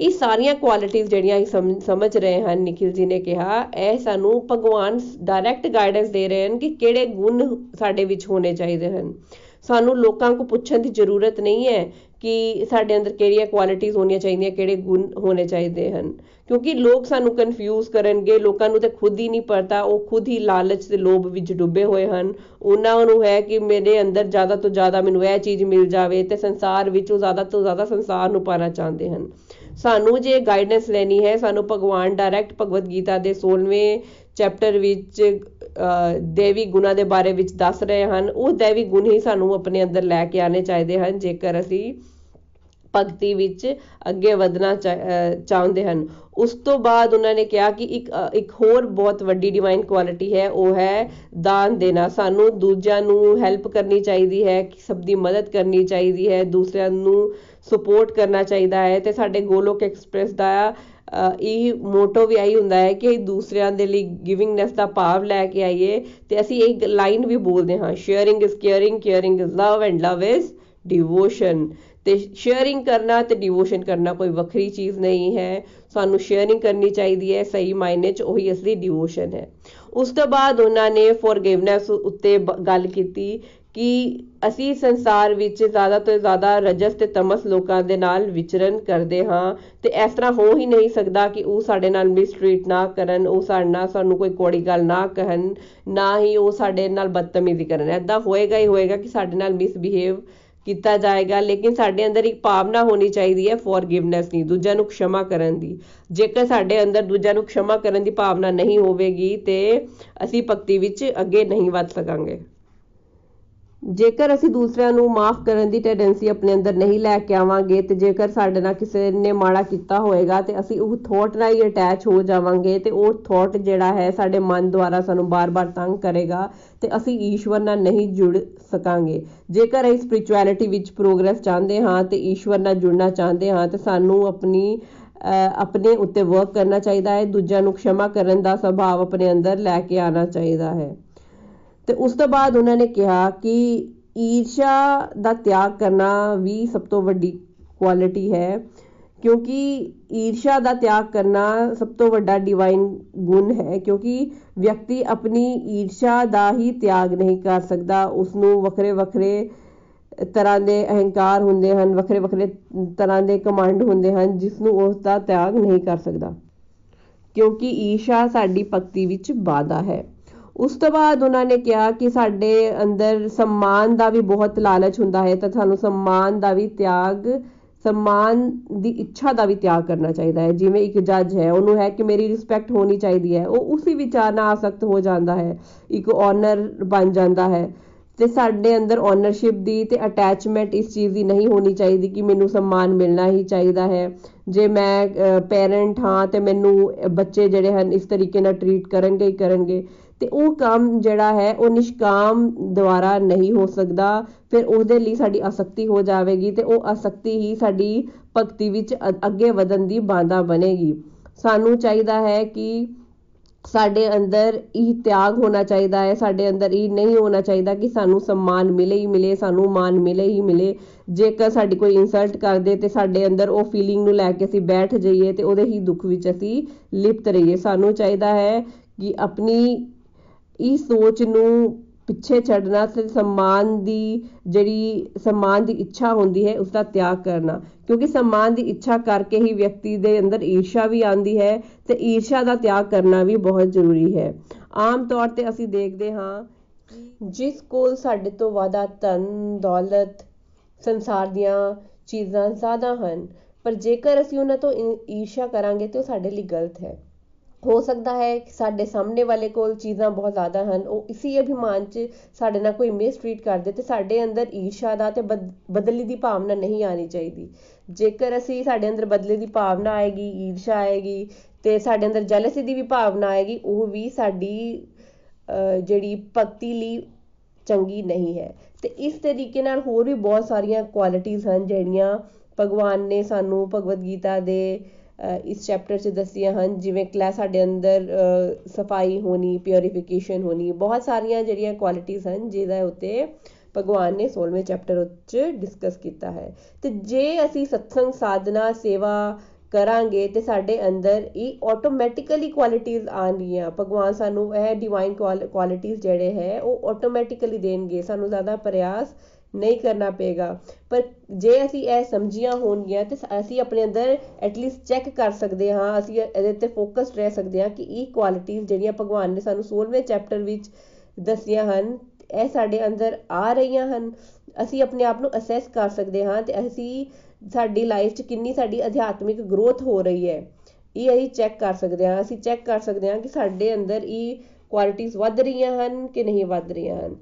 ਇਹ ਸਾਰੀਆਂ ਕੁਆਲਿਟੀਆਂ ਜਿਹੜੀਆਂ ਅਸੀਂ ਸਮਝ ਰਹੇ ਹਨ ਨikhil ji ਨੇ ਕਿਹਾ, ਇਹ ਸਾਨੂੰ ਭਗਵਾਨ ਡਾਇਰੈਕਟ ਗਾਈਡੈਂਸ ਦੇ ਰਹੇ ਹਨ ਕਿ ਕਿਹੜੇ ਗੁਣ ਸਾਡੇ ਵਿੱਚ ਹੋਣੇ ਚਾਹੀਦੇ ਹਨ। ਸਾਨੂੰ ਲੋਕਾਂ ਕੋ ਪੁੱਛਣ ਦੀ ਜ਼ਰੂਰਤ ਨਹੀਂ ਹੈ ਕਿ ਸਾਡੇ ਅੰਦਰ ਕਿਹੜੀਆਂ ਕੁਆਲਿਟੀਆਂ ਹੋਣੀਆਂ ਚਾਹੀਦੀਆਂ, ਕਿਹੜੇ ਗੁਣ ਹੋਣੇ ਚਾਹੀਦੇ ਹਨ। ਕਿਉਂਕਿ ਲੋਕ ਸਾਨੂੰ ਕਨਫਿਊਜ਼ ਕਰਨਗੇ, ਲੋਕਾਂ ਨੂੰ ਤੇ ਖੁਦ ਹੀ ਨਹੀਂ ਪਤਾ, ਉਹ ਖੁਦ ਹੀ ਲਾਲਚ ਤੇ ਲੋਭ ਵਿੱਚ ਡੁੱਬੇ ਹੋਏ ਹਨ। ਉਹਨਾਂ ਨੂੰ ਹੈ ਕਿ ਮੇਰੇ ਅੰਦਰ ਜ਼ਿਆਦਾ ਤੋਂ ਜ਼ਿਆਦਾ ਮੈਨੂੰ ਇਹ ਚੀਜ਼ ਮਿਲ ਜਾਵੇ ਤੇ ਸੰਸਾਰ ਵਿੱਚ ਉਹ ਜ਼ਿਆਦਾ ਤੋਂ ਜ਼ਿਆਦਾ ਸੰਸਾਰ ਨੂੰ ਪਾਣਾ ਚਾਹੁੰਦੇ ਹਨ। ਸਾਨੂੰ ਜੇ ਗਾਈਡੈਂਸ ਲੈਣੀ ਹੈ, ਸਾਨੂੰ ਭਗਵਾਨ ਡਾਇਰੈਕਟ ਭਗਵਦ ਗੀਤਾ ਦੇ 16ਵੇਂ ਚੈਪਟਰ ਵਿੱਚ ਦੇਵੀ ਗੁਣਾ ਦੇ ਬਾਰੇ ਵਿੱਚ ਦੱਸ ਰਹੇ ਹਨ। ਉਹ ਦੇਵੀ ਗੁਣ ਹੀ ਸਾਨੂੰ ਆਪਣੇ ਅੰਦਰ ਲੈ ਕੇ ਆਣੇ ਚਾਹੀਦੇ ਹਨ, ਜੇਕਰ ਅਸੀਂ ਭਗਤੀ ਵਿੱਚ ਅੱਗੇ ਵਧਣਾ ਚਾਹੁੰਦੇ ਹਨ। ਉਸ ਤੋਂ ਬਾਅਦ ਉਹਨਾਂ ਨੇ ਕਿਹਾ ਕਿ ਇੱਕ ਇੱਕ ਹੋਰ ਬਹੁਤ ਵੱਡੀ ਡਿਵਾਈਨ ਕੁਆਲਿਟੀ ਹੈ, ਉਹ ਹੈ ਦਾਨ ਦੇਣਾ। ਸਾਨੂੰ ਦੂਜਿਆਂ ਨੂੰ ਹੈਲਪ ਕਰਨੀ ਚਾਹੀਦੀ ਹੈ, ਸਭ ਦੀ ਮਦਦ ਕਰਨੀ ਚਾਹੀਦੀ ਹੈ, ਦੂਸਰਿਆਂ ਨੂੰ ਸਪੋਰਟ ਕਰਨਾ ਚਾਹੀਦਾ ਹੈ। ਤੇ ਸਾਡੇ ਗੋਲੋਕ ਐਕਸਪ੍ਰੈਸ ਦਾ ਇਹ ਮੋਟੋ ਵੀ ਆਈ ਹੁੰਦਾ ਹੈ ਕਿ ਦੂਸਰਿਆਂ ਦੇ ਲਈ ਗਿਵਿੰਗਨੈਸ ਦਾ ਭਾਵ ਲੈ ਕੇ ਆਈਏ ਤੇ ਅਸੀਂ ਇੱਕ ਲਾਈਨ ਵੀ ਬੋਲਦੇ ਹਾਂ sharing is caring caring is love and love is devotion ਤੇ ਸ਼ੇਅਰਿੰਗ ਕਰਨਾ ਤੇ ਡਿਵੋਸ਼ਨ ਕਰਨਾ ਕੋਈ ਵੱਖਰੀ ਚੀਜ਼ ਨਹੀਂ ਹੈ, ਸਾਨੂੰ ਸ਼ੇਅਰਿੰਗ ਕਰਨੀ ਚਾਹੀਦੀ ਹੈ, ਸਹੀ ਮਾਇਨੇ 'ਚ ਉਹੀ ਅਸਲੀ ਡਿਵੋਸ਼ਨ ਹੈ। ਉਸ ਤੋਂ ਬਾਅਦ ਉਹਨਾਂ ਨੇ ਫੋਰਗਿਵਨੈਸ ਉੱਤੇ ਗੱਲ ਕੀਤੀ ਕਿ ਅਸੀਂ ਸੰਸਾਰ ਵਿੱਚ ਜ਼ਿਆਦਾ ਤੋਂ ਜ਼ਿਆਦਾ ਰਜਸ ਤੇ ਤਮਸ ਲੋਕਾਂ ਦੇ ਨਾਲ ਵਿਚਰਨ ਕਰਦੇ ਹਾਂ ਤੇ ਇਸ ਤਰ੍ਹਾਂ ਹੋ ਹੀ ਨਹੀਂ ਸਕਦਾ ਕਿ ਉਹ ਸਾਡੇ ਨਾਲ ਮਿਸਟ੍ਰੀਟ ਨਾ ਕਰਨ, ਉਹ ਸਾਡੇ ਨਾਲ ਸਾਨੂੰ ਕੋਈ ਕੋੜੀ ਗੱਲ ਨਾ ਕਹਿਣ, ਨਾ ਹੀ ਉਹ ਸਾਡੇ ਨਾਲ ਬਦਤਮੀਜ਼ੀ ਕਰਨ। ਐਦਾਂ ਹੋਏਗਾ ਹੀ ਹੋਏਗਾ ਕਿ ਸਾਡੇ ਨਾਲ ਮਿਸਬਿਹੇਵ ਕੀਤਾ ਜਾਏਗਾ, ਲੇਕਿਨ ਸਾਡੇ ਅੰਦਰ ਇੱਕ ਭਾਵਨਾ ਹੋਣੀ ਚਾਹੀਦੀ ਹੈ ਫੋਰਗਿਵਨੈਸ ਦੀ, ਦੂਜਿਆਂ ਨੂੰ ਖਿਮਾ ਕਰਨ ਦੀ। ਜੇਕਰ ਸਾਡੇ ਅੰਦਰ ਦੂਜਿਆਂ ਨੂੰ ਖਿਮਾ ਕਰਨ ਦੀ ਭਾਵਨਾ ਨਹੀਂ ਹੋਵੇਗੀ ਤੇ ਅਸੀਂ ਭਗਤੀ ਵਿੱਚ ਅੱਗੇ ਨਹੀਂ ਵੱਧ ਸਕਾਂਗੇ। ਜੇਕਰ ਅਸੀਂ ਦੂਸਰਿਆਂ ਨੂੰ ਮਾਫ ਕਰਨ ਦੀ ਟੈਂਡੈਂਸੀ ਆਪਣੇ ਅੰਦਰ ਨਹੀਂ ਲੈ ਕੇ ਆਵਾਂਗੇ ਤੇ ਜੇਕਰ ਸਾਡੇ ਨਾਲ ਕਿਸੇ ਨੇ ਮਾੜਾ ਕੀਤਾ ਹੋਏਗਾ ਤੇ ਅਸੀਂ ਉਹ ਥੋਟ ਨਾਲ ਹੀ ਅਟੈਚ ਹੋ ਜਾਵਾਂਗੇ ਤੇ ਉਹ ਥੋਟ ਜਿਹੜਾ ਹੈ ਸਾਡੇ ਮਨ ਦੁਆਰਾ ਸਾਨੂੰ ਬਾਰ-ਬਾਰ ਤੰਗ ਕਰੇਗਾ ਤੇ ਅਸੀਂ ਈਸ਼ਵਰ ਨਾਲ ਨਹੀਂ ਜੁੜ ਸਕਾਂਗੇ। ਜੇਕਰ ਅਸੀਂ ਸਪਿਰਚੁਅਲਿਟੀ ਵਿੱਚ ਪ੍ਰੋਗਰੈਸ ਚਾਹੁੰਦੇ ਹਾਂ ਤੇ ਈਸ਼ਵਰ ਨਾਲ ਜੁੜਨਾ ਚਾਹੁੰਦੇ ਹਾਂ ਤੇ ਸਾਨੂੰ ਆਪਣੀ ਆਪਣੇ ਉੱਤੇ ਵਰਕ ਕਰਨਾ ਚਾਹੀਦਾ ਹੈ, ਦੂਜਿਆਂ ਨੂੰ ਖਿਮਾ ਕਰਨ ਦਾ ਸੁਭਾਅ ਆਪਣੇ ਅੰਦਰ ਲੈ ਕੇ ਆਣਾ ਚਾਹੀਦਾ ਹੈ। ਤੇ ਉਸ ਤੋਂ ਬਾਅਦ ਉਹਨਾਂ ਨੇ ਕਿਹਾ ਕਿ ਈਰਸ਼ਾ ਦਾ ਤਿਆਗ ਕਰਨਾ ਵੀ ਸਭ ਤੋਂ ਵੱਡੀ ਕੁਆਲਿਟੀ ਹੈ, ਕਿਉਂਕਿ ਈਰਸ਼ਾ ਦਾ ਤਿਆਗ ਕਰਨਾ ਸਭ ਤੋਂ ਵੱਡਾ ਡਿਵਾਈਨ ਗੁਣ ਹੈ, ਕਿਉਂਕਿ ਵਿਅਕਤੀ ਆਪਣੀ ਈਰਸ਼ਾ ਦਾ ਹੀ ਤਿਆਗ ਨਹੀਂ ਕਰ ਸਕਦਾ। ਉਸ ਨੂੰ ਵੱਖਰੇ ਵੱਖਰੇ ਤਰ੍ਹਾਂ ਦੇ ਅਹੰਕਾਰ ਹੁੰਦੇ ਹਨ, ਵੱਖਰੇ ਵੱਖਰੇ ਤਰ੍ਹਾਂ ਦੇ ਕਮਾਂਡ ਹੁੰਦੇ ਹਨ ਜਿਸ ਨੂੰ ਉਸ ਦਾ ਤਿਆਗ ਨਹੀਂ ਕਰ ਸਕਦਾ। ਕਿਉਂਕਿ ਈਰਸ਼ਾ ਸਾਡੀ ਭਗਤੀ ਵਿੱਚ ਬਾਧਾ ਹੈ। ਉਸ ਤੋਂ ਬਾਅਦ ਉਹਨਾਂ ਨੇ ਕਿਹਾ ਕਿ ਸਾਡੇ ਅੰਦਰ ਸਨਮਾਨ ਦਾ ਵੀ ਬਹੁਤ ਲਾਲਚ ਹੁੰਦਾ ਹੈ ਤਾਂ ਸਾਨੂੰ ਸਨਮਾਨ ਦਾ ਵੀ ਤਿਆਗ, ਸਨਮਾਨ ਦੀ ਇੱਛਾ ਦਾ ਵੀ ਤਿਆਗ ਕਰਨਾ ਚਾਹੀਦਾ ਹੈ। ਜਿਵੇਂ ਇੱਕ ਜੱਜ ਹੈ, ਉਹਨੂੰ ਹੈ ਕਿ ਮੇਰੀ ਰਿਸਪੈਕਟ ਹੋਣੀ ਚਾਹੀਦੀ ਹੈ। ਉਹ ਉਸੇ ਵਿਚਾਰ ਨਾਲ ਆਸਕਤ ਹੋ ਜਾਂਦਾ ਹੈ, ਇੱਕ ਓਨਰ ਬਣ ਜਾਂਦਾ ਹੈ ਤੇ ਸਾਡੇ ਅੰਦਰ ਓਨਰਸ਼ਿਪ ਦੀ ਤੇ ਅਟੈਚਮੈਂਟ ਇਸ ਚੀਜ਼ ਦੀ ਨਹੀਂ ਹੋਣੀ ਚਾਹੀਦੀ ਕਿ ਮੈਨੂੰ ਸਨਮਾਨ ਮਿਲਣਾ ਹੀ ਚਾਹੀਦਾ ਹੈ। ਜੇ ਮੈਂ ਪੇਰੈਂਟ ਹਾਂ ਤੇ ਮੈਨੂੰ ਬੱਚੇ ਜਿਹੜੇ ਹਨ ਇਸ ਤਰੀਕੇ ਨਾਲ ਟਰੀਟ ਕਰਨਗੇ ਹੀ ਕਰਨਗੇ। ਤੇ ਉਹ ਕੰਮ ਜਿਹੜਾ ਹੈ, ਉਹ ਨਿਸ਼ਕਾਮ ਦੁਆਰਾ ਨਹੀਂ ਹੋ ਸਕਦਾ। ਫਿਰ ਉਹਦੇ ਲਈ ਸਾਡੀ ਆਸਕਤੀ ਹੋ ਜਾਵੇਗੀ ਤੇ ਉਹ ਆਸਕਤੀ ਹੀ ਸਾਡੀ ਭਗਤੀ ਵਿੱਚ ਅੱਗੇ ਵਧਣ ਦੀ ਬਾਂਧਾ ਬਣੇਗੀ। ਸਾਨੂੰ ਚਾਹੀਦਾ ਹੈ ਕਿ ਸਾਡੇ ਅੰਦਰ ਇਹ ਤਿਆਗ ਹੋਣਾ ਚਾਹੀਦਾ ਹੈ, ਸਾਡੇ ਅੰਦਰ ਇਹ ਨਹੀਂ ਹੋਣਾ ਚਾਹੀਦਾ ਕਿ ਸਾਨੂੰ ਸਨਮਾਨ ਮਿਲੇ ਹੀ ਮਿਲੇ, ਸਾਨੂੰ ਮਾਨ ਮਿਲੇ ਹੀ ਮਿਲੇ। ਜੇਕਰ ਸਾਡੀ ਕੋਈ ਇਨਸਲਟ ਕਰਦੇ ਤੇ ਸਾਡੇ ਅੰਦਰ ਉਹ ਫੀਲਿੰਗ ਨੂੰ ਲੈ ਕੇ ਅਸੀਂ ਬੈਠ ਜਾਈਏ ਤੇ ਉਹਦੇ ਹੀ ਦੁੱਖ ਵਿੱਚ ਅਸੀਂ ਲਿਪਤ ਰਹੀਏ। ਸਾਨੂੰ ਚਾਹੀਦਾ ਹੈ ਕਿ ਆਪਣੀ ਇਸ ਸੋਚ ਨੂੰ ਪਿੱਛੇ ਛੱਡਣਾ ਤੇ ਸਨਮਾਨ ਦੀ ਜਿਹੜੀ ਸਨਮਾਨ ਦੀ ਇੱਛਾ ਹੁੰਦੀ ਹੈ ਉਸ ਦਾ ਤਿਆਗ ਕਰਨਾ। ਕਿਉਂਕਿ ਸਨਮਾਨ ਦੀ ਇੱਛਾ ਕਰਕੇ ਹੀ ਵਿਅਕਤੀ ਦੇ ਅੰਦਰ ਈਰਸ਼ਾ ਵੀ ਆਉਂਦੀ ਹੈ ਤੇ ਈਰਸ਼ਾ ਦਾ ਤਿਆਗ ਕਰਨਾ ਵੀ ਬਹੁਤ ਜ਼ਰੂਰੀ ਹੈ। ਆਮ ਤੌਰ ਤੇ ਅਸੀਂ ਦੇਖਦੇ ਹਾਂ ਜਿਸ ਕੋਲ ਸਾਡੇ ਤੋਂ ਵਾਦਾ ਧਨ, ਦੌਲਤ, ਸੰਸਾਰ ਦੀਆਂ ਚੀਜ਼ਾਂ ਜ਼ਿਆਦਾ ਹਨ, ਪਰ ਜੇਕਰ ਅਸੀਂ ਉਹਨਾਂ ਤੋਂ ਈਰਸ਼ਾ ਕਰਾਂਗੇ ਤੇ ਉਹ ਸਾਡੇ ਲਈ ਗਲਤ ਹੈ। ਹੋ ਸਕਦਾ ਹੈ ਕਿ ਸਾਡੇ ਸਾਹਮਣੇ ਵਾਲੇ ਕੋਲ ਚੀਜ਼ਾਂ ਬਹੁਤ ਜ਼ਿਆਦਾ ਹਨ। ਉਹ ਇਸੀ ਅਭਿਮਾਨ 'ਚ ਸਾਡੇ ਨਾਲ ਕੋਈ ਮਿਸਟ੍ਰੀਟ ਕਰਦੇ ਤੇ ਸਾਡੇ ਅੰਦਰ ਈਰਸ਼ਾ ਦਾ ਤੇ ਬਦਲੀ ਦੀ ਭਾਵਨਾ ਨਹੀਂ ਆਣੀ ਚਾਹੀਦੀ। ਜੇਕਰ ਅਸੀਂ ਸਾਡੇ ਅੰਦਰ ਬਦਲੇ ਦੀ ਭਾਵਨਾ ਆਏਗੀ, ਈਰਸ਼ਾ ਆਏਗੀ ਤੇ ਸਾਡੇ ਅੰਦਰ ਜੈਲਸੀ ਦੀ ਵੀ ਭਾਵਨਾ ਆਏਗੀ, ਉਹ ਵੀ ਸਾਡੀ ਜਿਹੜੀ ਭਗਤੀ ਲਈ ਚੰਗੀ ਨਹੀਂ ਹੈ। ਤੇ ਇਸ ਤਰੀਕੇ ਨਾਲ ਹੋਰ ਵੀ ਬਹੁਤ ਸਾਰੀਆਂ ਕੁਆਲਿਟੀਆਂ ਹਨ ਜਿਹੜੀਆਂ ਭਗਵਾਨ ਨੇ ਸਾਨੂੰ ਭਗਵਦ ਗੀਤਾ ਦੇ ਇਸ ਚੈਪਟਰ 'ਚ ਦੱਸੀਆਂ ਹਨ, ਜਿਵੇਂ ਕਲਾ ਸਾਡੇ ਅੰਦਰ ਸਫ਼ਾਈ ਹੋਣੀ ਪਿਉਰੀਫਿਕੇਸ਼ਨ ਹੋਣੀ, ਬਹੁਤ ਸਾਰੀਆਂ ਜਿਹੜੀਆਂ ਕੁਆਲਿਟੀਆਂ ਹਨ, ਜਿਹਦਾ ਉੱਤੇ ਭਗਵਾਨ ਨੇ 16ਵੇਂ ਚੈਪਟਰ ਵਿੱਚ ਡਿਸਕਸ ਕੀਤਾ ਹੈ। ਤੇ ਜੇ ਅਸੀਂ ਸਤਸੰਗ ਸਾਧਨਾ ਸੇਵਾ ਕਰਾਂਗੇ, ਤੇ ਸਾਡੇ ਅੰਦਰ ਇਹ ਆਟੋਮੈਟਿਕਲੀ ਕੁਆਲਿਟੀਆਂ ਆਣਗੀਆਂ ਭਗਵਾਨ ਸਾਨੂੰ ਇਹ ਡਿਵਾਈਨ ਕੁਆਲਿਟੀਆਂ ਜਿਹੜੇ ਹੈ, ਉਹ ਆਟੋਮੈਟਿਕਲੀ ਦੇਣਗੇ। ਸਾਨੂੰ ਜ਼ਿਆਦਾ ਪ੍ਰਯਾਸ ਨਹੀਂ ਕਰਨਾ ਪਏਗਾ। ਪਰ ਜੇ ਅਸੀਂ ਇਹ ਸਮਝੀਆਂ ਹੋਣਗੀਆਂ ਤੇ ਅਸੀਂ ਆਪਣੇ ਅੰਦਰ ਐਟਲੀਸਟ ਚੈੱਕ ਕਰ ਸਕਦੇ ਹਾਂ, ਅਸੀਂ ਇਹਦੇ ਤੇ ਫੋਕਸਡ ਰਹਿ ਸਕਦੇ ਹਾਂ ਕਿ ਇਹ ਕੁਆਲਿਟੀਆਂ ਜਿਹੜੀਆਂ ਭਗਵਾਨ ਨੇ ਸਾਨੂੰ 16ਵੇਂ ਚੈਪਟਰ ਵਿੱਚ ਦੱਸੀਆਂ ਹਨ, ਇਹ ਸਾਡੇ ਅੰਦਰ ਆ ਰਹੀਆਂ ਹਨ। ਅਸੀਂ ਆਪਣੇ ਆਪ ਨੂੰ ਅਸੈਸ ਕਰ ਸਕਦੇ ਹਾਂ ਤੇ ਅਸੀਂ ਸਾਡੀ ਲਾਈਫ 'ਚ ਕਿੰਨੀ ਸਾਡੀ ਅਧਿਆਤਮਿਕ ਗਰੋਥ ਹੋ ਰਹੀ ਹੈ। ਇਹ ਅਸੀਂ ਚੈੱਕ ਕਰ ਸਕਦੇ ਹਾਂ। ਅਸੀਂ ਚੈੱਕ ਕਰ ਸਕਦੇ ਹਾਂ ਕਿ ਸਾਡੇ ਅੰਦਰ ਇਹ ਕੁਆਲਿਟੀਆਂ ਵੱਧ ਰਹੀਆਂ ਹਨ ਕਿ ਨਹੀਂ ਵੱਧ ਰਹੀਆਂ ਹਨ।